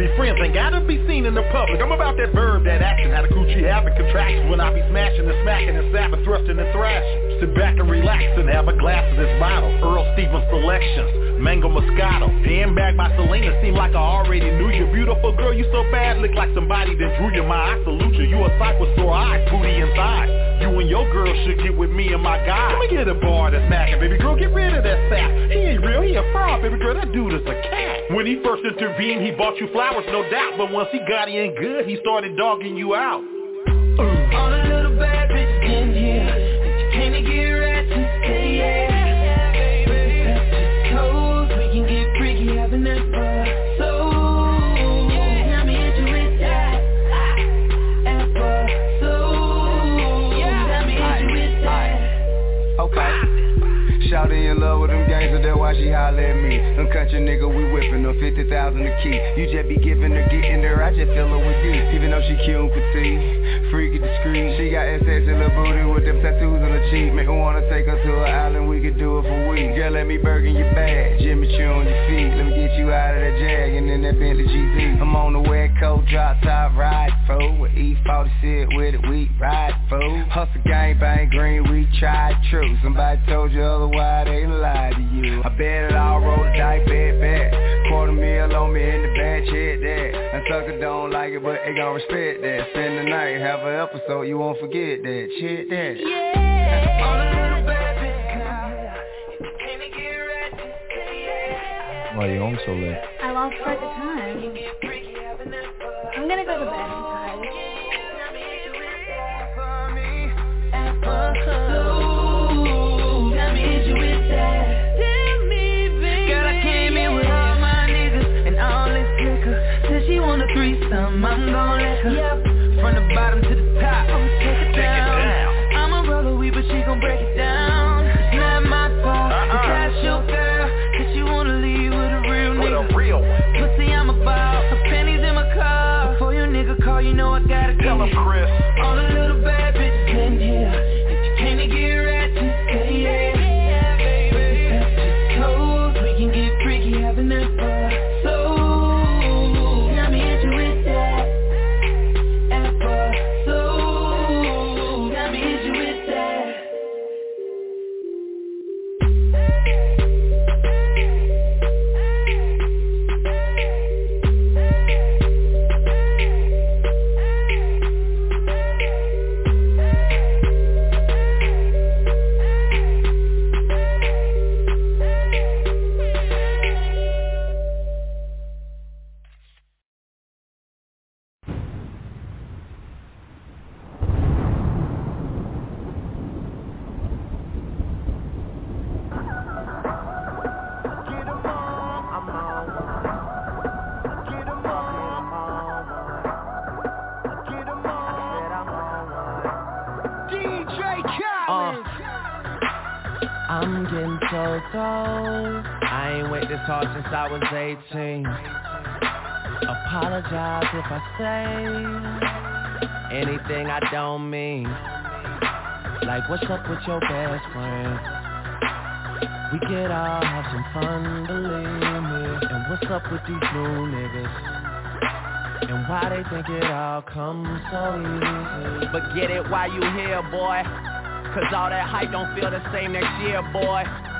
Be friends, ain't gotta be seen in the public. I'm about that verb, that action, how the coochie having contractions When I be smashing and smacking and sapping, thrusting and thrashing. Sit back and relax and have a glass of this bottle. Earl Stevens Selections, Mango Moscato. Hand back by Selena, seem like I already knew you. Beautiful girl, you so bad, look like somebody that drew you My, I salute you, you a sore eyes, booty and thighs You and your girl should get with me and my guy. Let me get a bar that's smacking, baby girl, get rid of that sap He ain't real, he a fraud, baby girl, that dude is a cat. When he first intervened, he bought you flowers, no doubt. But once he got in good, he started dogging you out Shouty in love with them gangsters, that's why she holler at me. Them country nigga, we whipping them 50,000 a key. You just be giving her, getting her, I just fill her with you. Even though she cute and petite, freaky discreet. She got SS in her booty with them tattoos on her cheek. Make her wanna take her to an island, we could do it for weeks. Girl, let me burn your bag, Jimmy Choo on your feet. Let me get you out of that Jag and in that Bentley GT. I'm on the wet coat, drop top, ride for with E40 sit with it, we ride for. Hustle gang bang green, we tried true. Somebody told you otherwise, they lied to you. I bet it all, roll the dice, bet bet. Quarter meal on me in the bed, check that. And sucker don't like it, but they gon' respect that. Spend the night, have an episode, you won't forget that. Check that. All the little bad bitches in here. If you can't get right, just say yeah. Why you home so late? I lost track of time. I'm gonna go to bed. I'm threesome, I'm gon' let her. From the bottom to the top, I'ma take it down. I'ma roll a weed, but she gon' break it down. Getting so cold. I ain't wait this hard since I was 18. Apologize if I say anything I don't mean. Like, what's up with your best friend? We could all have some fun, believe me. And what's up with these new niggas? And why they think it all comes so easy But get it while you here, boy Cause all that hype don't feel the same next year, boy.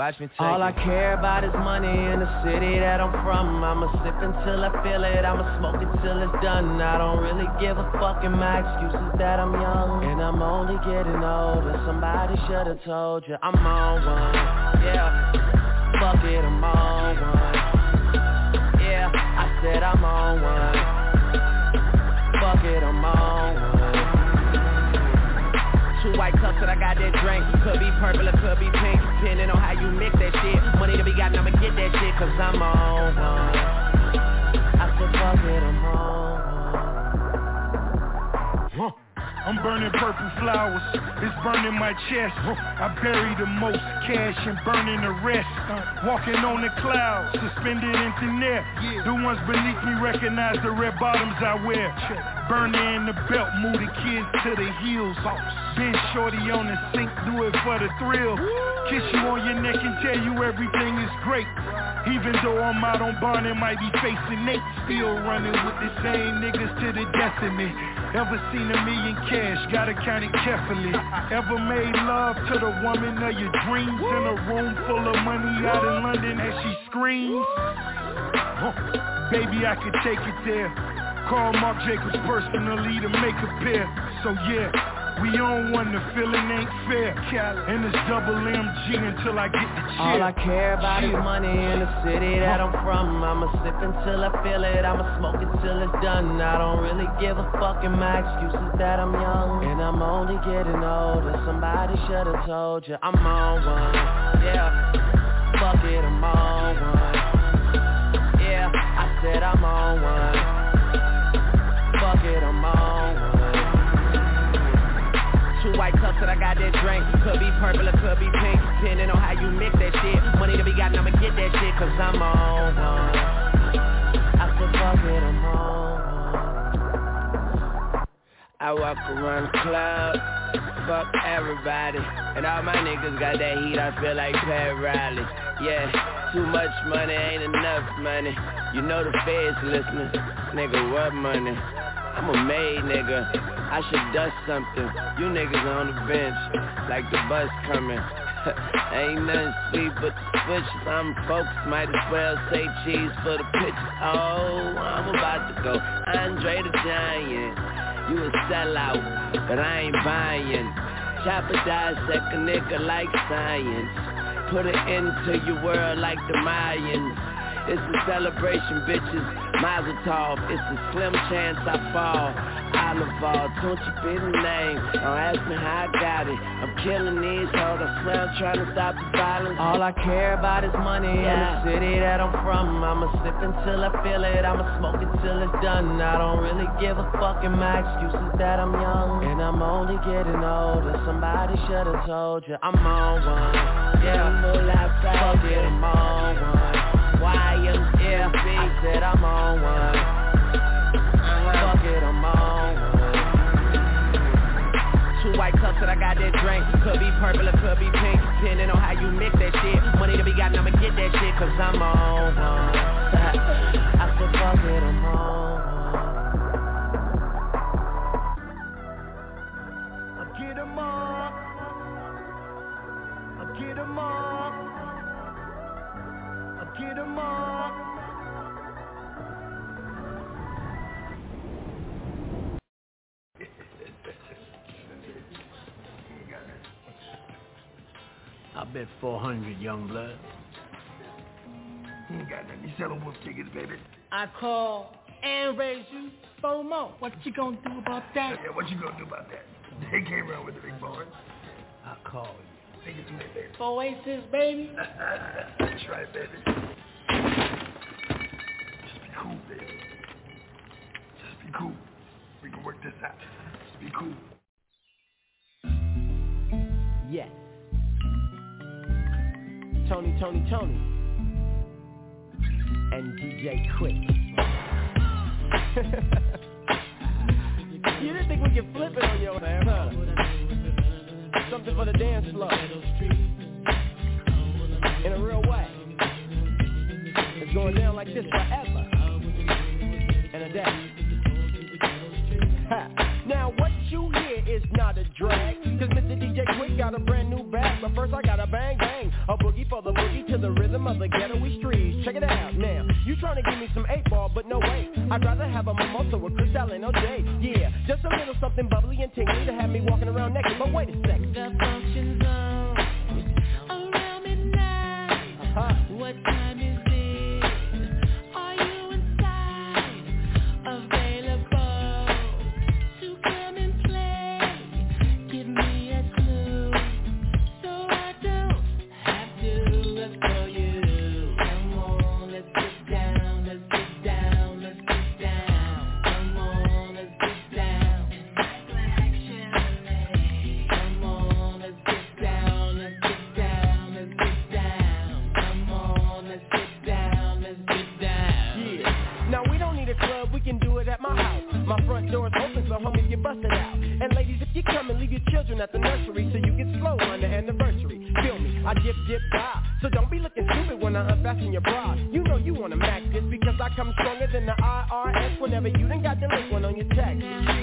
Watch me take All I care about is money in the city that I'm from. I'ma sip until I feel it. I'ma smoke it till it's done. I don't really give a fuck and my excuse is that I'm young. And I'm only getting older. Somebody should should've told you I'm on one, yeah Fuck it, I'm on one. Yeah, I said I'm on one. Fuck it, I'm White cups and I got that drink. Could be purple or could be pink Depending on how you mix that shit. Money to be got, I'ma get that shit Cause I'm on one. I said fuck it, I'm on I'm burning purple flowers, it's burning my chest. I bury the most cash and burning the rest. Walking on the clouds, suspended in thin air. The ones beneath me recognize the red bottoms I wear. Burning in the belt, move the kids to the heels. Been shorty on the sink, do it for the thrill. Kiss you on your neck and tell you everything is great. Even though I'm out on bond and might be facing Nate, still running with the same niggas to the death of me. Ever seen a million cash, gotta count it carefully. Ever made love to the woman of your dreams in a room full of money out in London as she screams? Huh. Baby, I could take it there. Call Marc Jacobs personally to make a pair. So yeah, we on one, the feeling ain't fair. And it's double MG until I get the cheer. All I care about is money in the city that I'm from. I'ma sip until I feel it. I'ma smoke it till it's done. I don't really give a fuck and my excuse is that I'm young. And I'm only getting older. Somebody should've told you I'm on one. Yeah. Fuck it, I'm on one. Yeah, I said I'm on one. White cups and I got that drink. Could be purple or could be pink Depending on how you mix that shit. Money to be got, I'ma get that shit Cause I'm on one. I said fuck it, I'm on one I walk around the club Fuck everybody. And all my niggas got that heat I feel like Pat Riley. Yeah, too much money ain't enough money. You know the feds listening. Nigga, what money? I'm a made nigga. I should dust something. You niggas on the bench, like the bus coming. Ain't nothing sweet but the switches. I'm focused, might as well say cheese for the pitches. Oh, I'm about to go. Andre the Giant. You a sellout, but I ain't buying. Chopper dissect a nigga like science. Put it into your world like the Mayans. It's a celebration, bitches. Mazel tov. It's a slim chance I fall. Oliver, don't you be the name. Don't ask me how I got it. I'm killing these hoes. I swear I'm trying to stop the violence. All I care about is money yeah. in the city that I'm from. I'ma sip until I feel it. I'ma smoke it till it's done. I don't really give a fuck and my excuse is that I'm young. And I'm only getting older. Somebody should've told you I'm on one. Yeah, purple or could be pink. Depending on how you mix that shit. Money to be got, I'ma get that shit cause I'm on one. Bet 400, young blood. You ain't got nothing. You selling wolf tickets, baby. I call and raise you four more. What you gonna do about that? Yeah, what you gonna do about that? They came around with the big boys. I call you. Take it to me, baby. Oasis, baby. That's right, baby. Just be cool, baby. Just be cool. We can work this out. Just be cool. Yes. Tony, Tony, Tony. And DJ Quik. You didn't think we could flip it on your ass, huh? Something for the dance floor. In a real way. It's going down like this forever. And a day. Now what you hear is not a drag Cause Mr. DJ Quik got a brand new bag But first I got a bang bang the rhythm of the ghetto streets Check it out now. You trying to give me some 8 ball but no way. I'd rather have a mimosa with Cristal and OJ Yeah, just a little something bubbly and tingly To have me walking around naked. But wait a second at the nursery so you get slow on the anniversary. Feel me, I dip dip die. So don't be looking stupid when I unfasten your bra. You know you wanna max this because I come stronger than the IRS whenever you done got the link one on your tax.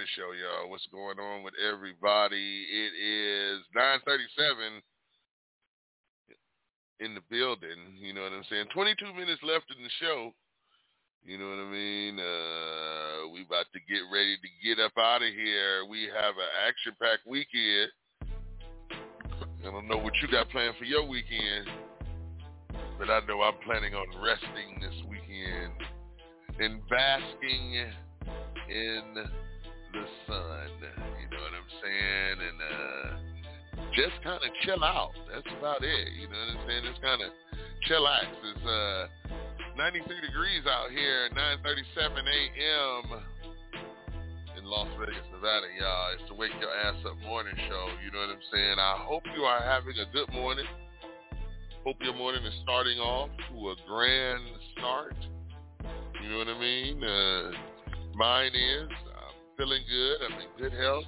Morning Show, y'all. What's going on with everybody? It is 937 in the building. You know what I'm saying? 22 minutes left in the show. You know what I mean? Uh, we about to get ready to get up out of here. We have an action-packed weekend. I don't know what you got planned for your weekend, but I know I'm planning on resting this weekend and basking in the sun. You know what I'm saying? And uh, just kind of chill out. That's about it. You know what I'm saying? Just kind of chillax. It's uh, 93 degrees out here, 9:37 a.m. in Las Vegas, Nevada, y'all. It's the Wake Your Ass Up morning show. You know what I'm saying? I hope you are having a good morning. Hope your morning is starting off to a grand start. You know what I mean? Uh, mine is. Feeling good. I'm in good health.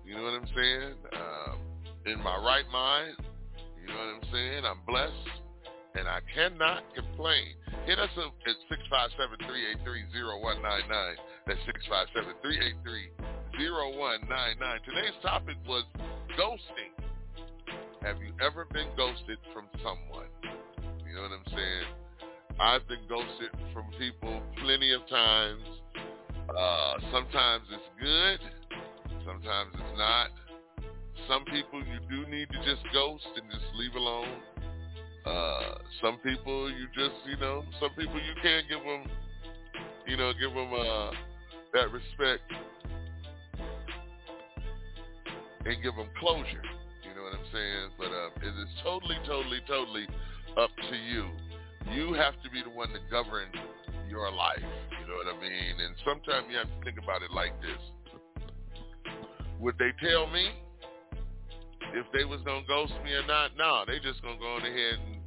You know what I'm saying? Um, in my right mind. You know what I'm saying? I'm blessed. And I cannot complain. Hit us up at 657-383-0199. That's 657-383-0199. Today's topic was ghosting. Have you ever been ghosted from someone? You know what I'm saying? I've been ghosted from people plenty of times. Uh, sometimes it's good. Sometimes it's not. Some people you do need to just ghost and just leave alone. Uh, some people you just, you know, some people you can't give them, you know, give them uh, that respect and give them closure. You know what I'm saying? But uh, it is totally, totally, totally up to you. You have to be the one to govern your life. You know what I mean? And sometimes you have to think about it like this. Would they tell me if they was gonna ghost me or not? No, they just gonna go on ahead and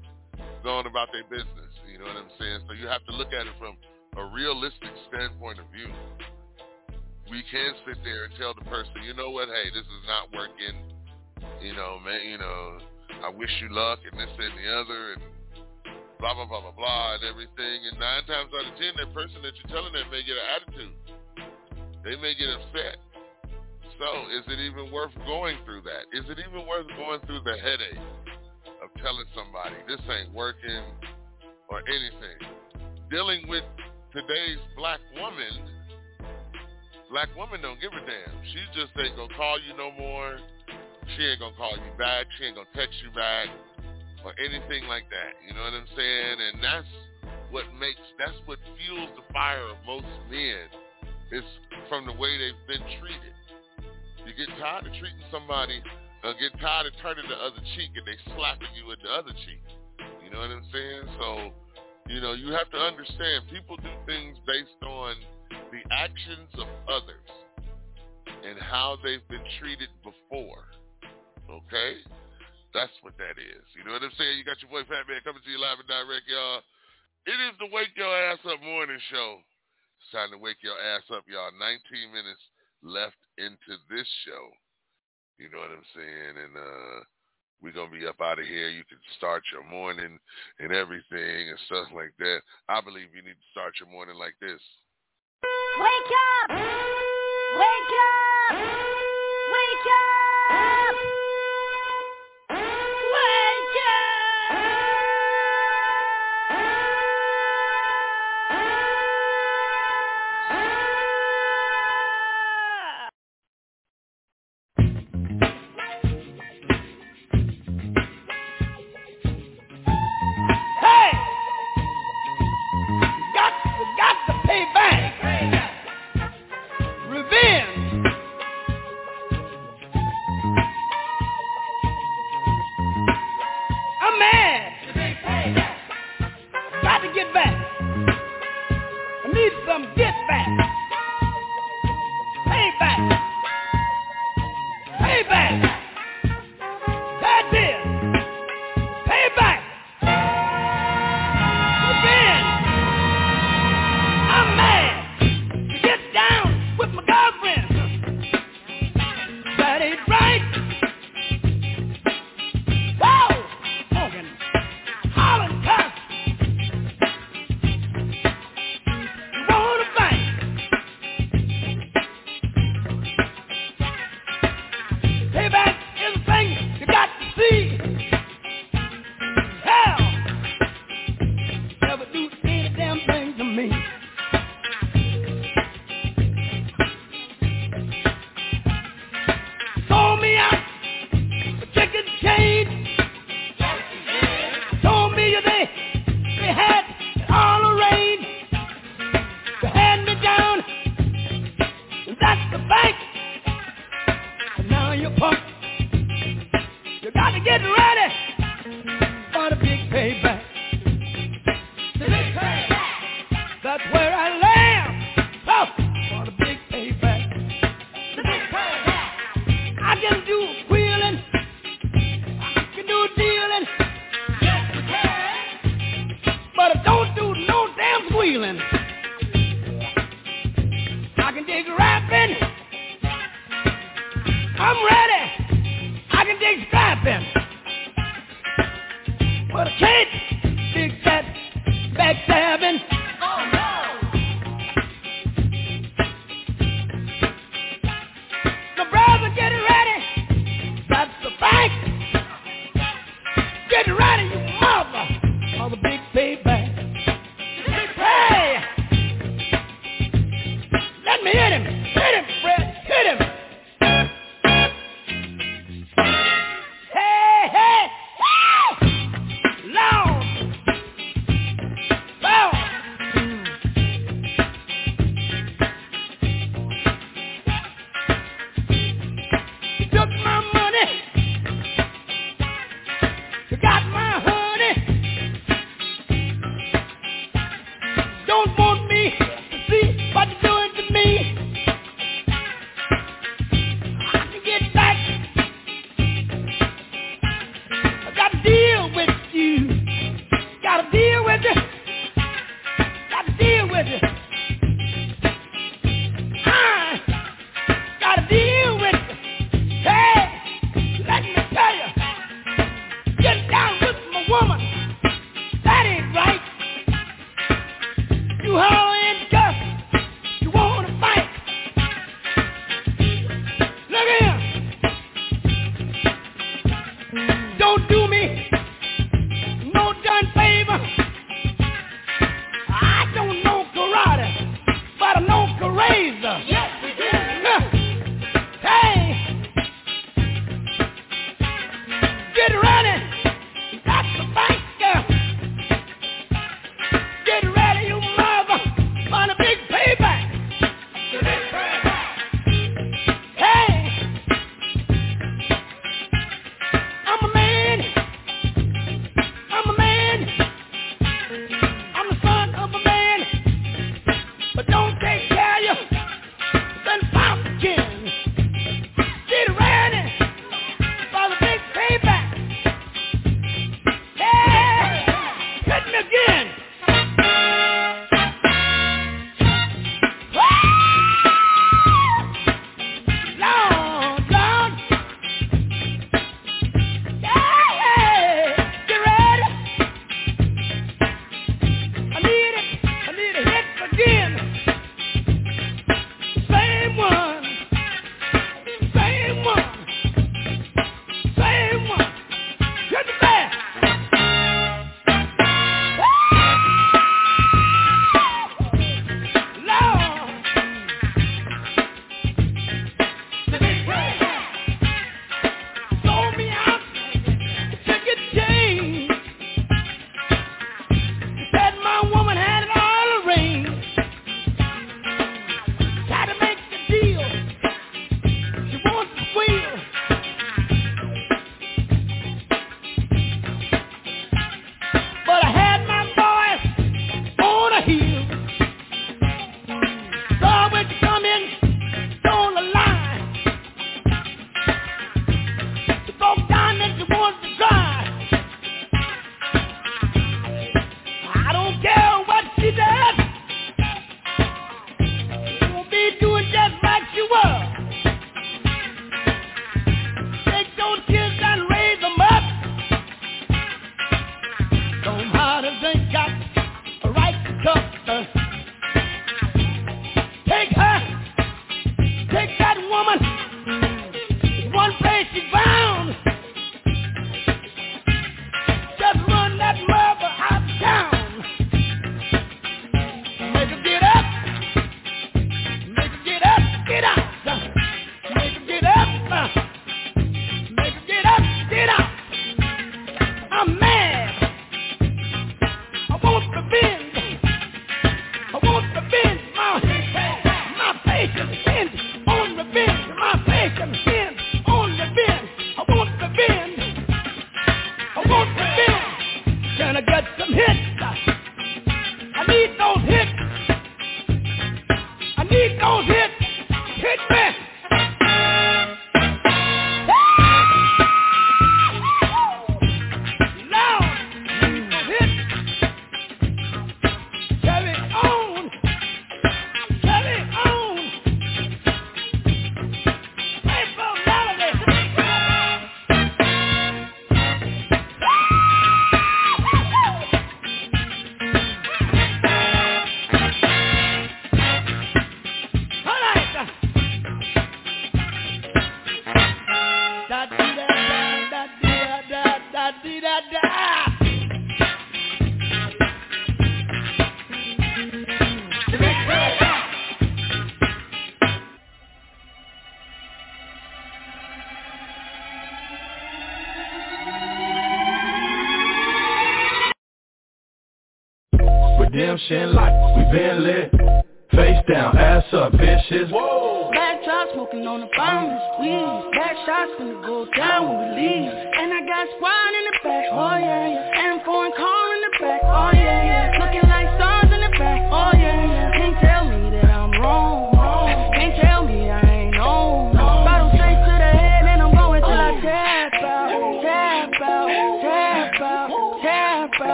go on about their business. You know what I'm saying? So you have to look at it from a realistic standpoint of view. We can sit there and tell the person, you know what, hey, this is not working. You know, man, you know, I wish you luck and this and the other and blah blah blah blah blah and everything. And nine times out of ten, that person that you're telling that may get an attitude. They may get upset. So, is it even worth going through that? Is it even worth going through the headache of telling somebody this ain't working or anything? Dealing with today's black woman, black woman don't give a damn. She just ain't gonna call you no more. She ain't gonna call you back. She ain't gonna text you back or anything like that. You know what I'm saying? And that's what makes, that's what fuels the fire of most men is from the way they've been treated. You get tired of treating somebody, uh, get tired of turning the other cheek and they slapping you with the other cheek. You know what I'm saying? So, you know, you have to understand people do things based on the actions of others and how they've been treated before. Okay? That's what that is. You know what I'm saying? You got your boy Fat Man coming to you live and direct, y'all. It is the Wake Your Ass Up morning show. It's time to wake your ass up, y'all. 19 minutes left into this show. You know what I'm saying? And uh we're gonna be up out of here. You can start your morning and everything and stuff like that. I believe you need to start your morning like this. Wake up! Wake up! Wake up!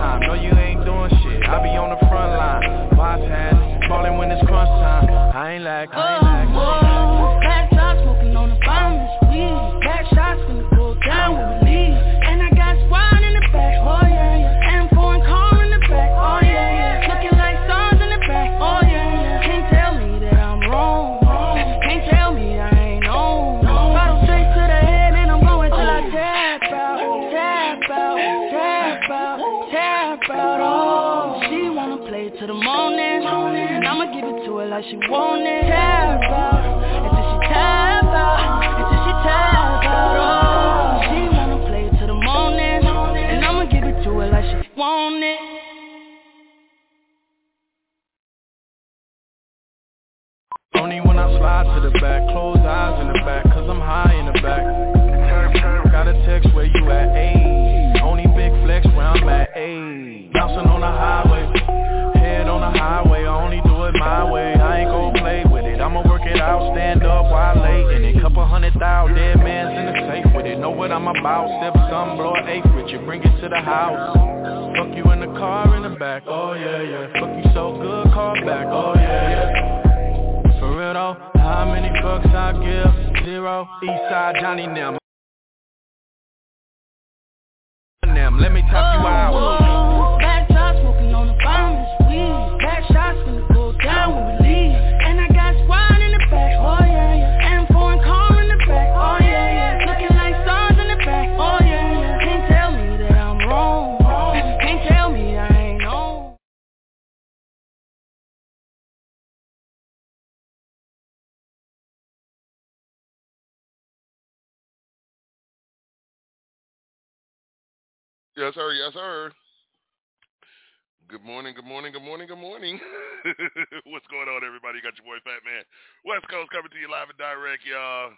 time. No, you ain't doing shit. I be on the front line. Boss when it's crunch time. I ain't like, I ain't like. Oh, whoa, back shots, smoking on the bomb, weed. Back shots, finna go down with me. the back. Close eyes in the back Cause I'm high in the back. Got a text where you at, ayy. Only big flex where I'm at, ayy. Bouncing on the highway. Head on the highway I only do it my way. I ain't gon' play with it. I'ma work it out Stand up while late in it. Couple hundred thousand Dead man's in the safe with it. Know what I'm about Step some, blow an eighth with you. Bring it to the house. Fuck you in the car in the back, oh yeah, yeah. Fuck you so good, call back, oh yeah, yeah. For real though. How many fucks I give? Zero. Eastside Johnny Nim. Let me talk you oh, out. Yes, sir. Yes, sir. Good morning, good morning, good morning, good morning. What's going on, everybody? You got your boy Fat Man. West Coast coming to you live and direct, y'all.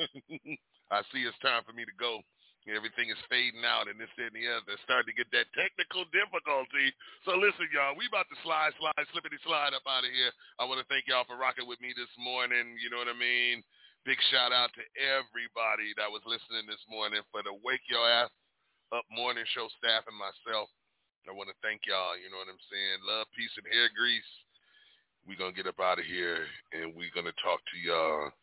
I see it's time for me to go. Everything is fading out and this and the other. Starting to get that technical difficulty. So listen, y'all, we about to slide, slide, slippity slide up out of here. I want to thank y'all for rocking with me this morning. You know what I mean? Big shout out to everybody that was listening this morning for the Wake Your Ass up Morning Show staff and myself. I want to thank y'all. You know what I'm saying? Love, peace, and hair grease. We're going to get up out of here and we're going to talk to y'all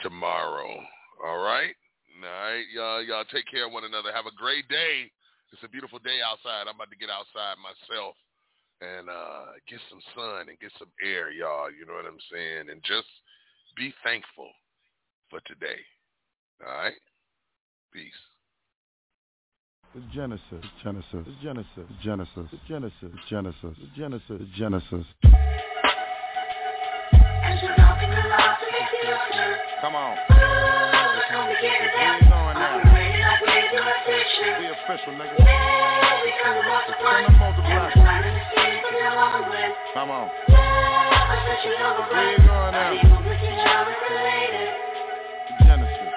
tomorrow. All right? All right, y'all, y'all take care of one another. Have a great day. It's a beautiful day outside. I'm about to get outside myself and uh, get some sun and get some air, y'all. You know what I'm saying? And just be thankful for today. All right? Peace. It's Genesis, it's Genesis, it's Genesis, it's Genesis, it's Genesis, it's Genesis, it's Genesis, it's Genesis. Come on. We official, nigga. Come on.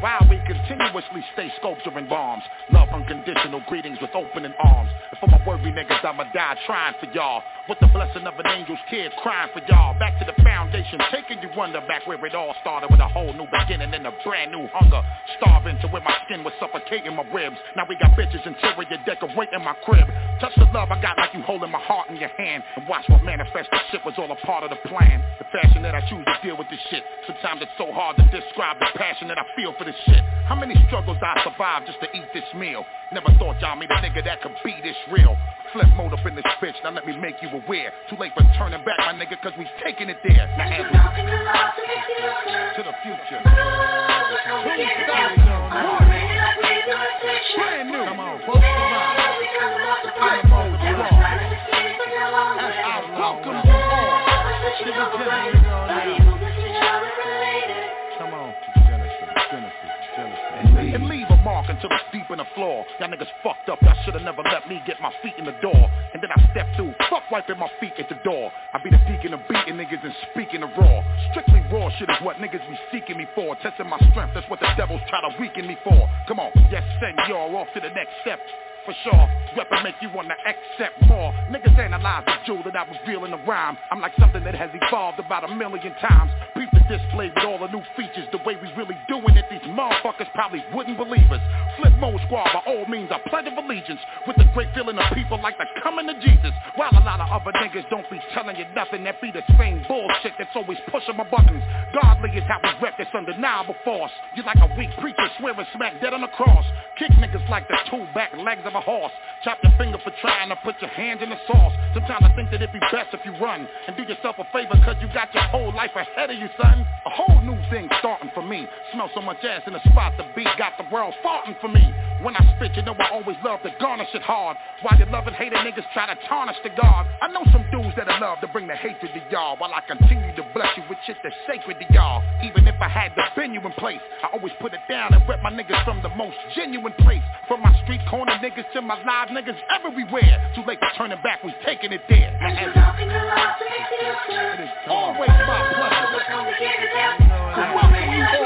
while we continuously stay sculpturing bombs, love unconditional greetings with opening arms. And for my worthy niggas, I'ma die trying for y'all. With the blessing of an angel's kid crying for y'all. Back to the foundation, taking you wonder back where it all started with a whole new beginning and a brand new hunger. Starving to where my skin was suffocating my ribs. Now we got bitches interior decorating my crib. Touch the love I got like you holding my heart in your hand. And watch what manifest this shit was all a part of the plan. The fashion that I choose to deal with this shit. Sometimes it's so hard to describe the passion that I feel for this shit. How many struggles I survived just to eat this meal? Never thought y'all made a nigga that could be this real. Flip mode up in this bitch, now let me make you aware. Too late for turning back, my nigga, cause we taking it there. Now as we to the future. Brand new. Welcome you all leave a mark deep in the floor. Y'all niggas fucked up. Y'all should've never let me get my feet in the door. And then I stepped through, fuck wiping my feet at the door. I be the deacon of beating niggas and speaking the raw. Strictly raw shit is what niggas be seeking me for. Testing my strength, that's what the devils try to weaken me for. Come on, yes, send y'all off to the next step for sure. Weapon make you wanna accept more. Niggas analyze the jewel that I in the rhyme. I'm like something that has evolved about a million times. Beat the display with all the new features. The way we really doing it, these motherfuckers probably wouldn't believe us. Flip mode squad by all means, I pledge of allegiance. With the great feeling of people like the coming to Jesus. While a lot of other niggas don't be telling you nothing, that be the same bullshit that's always pushing my buttons. Godly is how we rep this undeniable force. You like a weak preacher swearing smack dead on the cross. Kick niggas like the two back legs of a horse. Chop your finger for trying to put your hands in the sauce. Sometimes I think that it'd be best if you run and do yourself a favor cause you got your whole life ahead of you, son. A whole new thing starting for me. Smell so much ass in the spot the beat got the world farting for me. When I spit, you know I always love to garnish it hard. While you loving hater niggas try to tarnish the God. I know some dudes that I love to bring the hatred to y'all while I continue to bless you with shit that's sacred to y'all. Even if I had to bend you in place, I always put it down and rep my niggas from the most genuine place. From my street corner niggas to my live niggas everywhere. Too late for turning back, we taking it there. Now, as it is always my pleasure to welcome you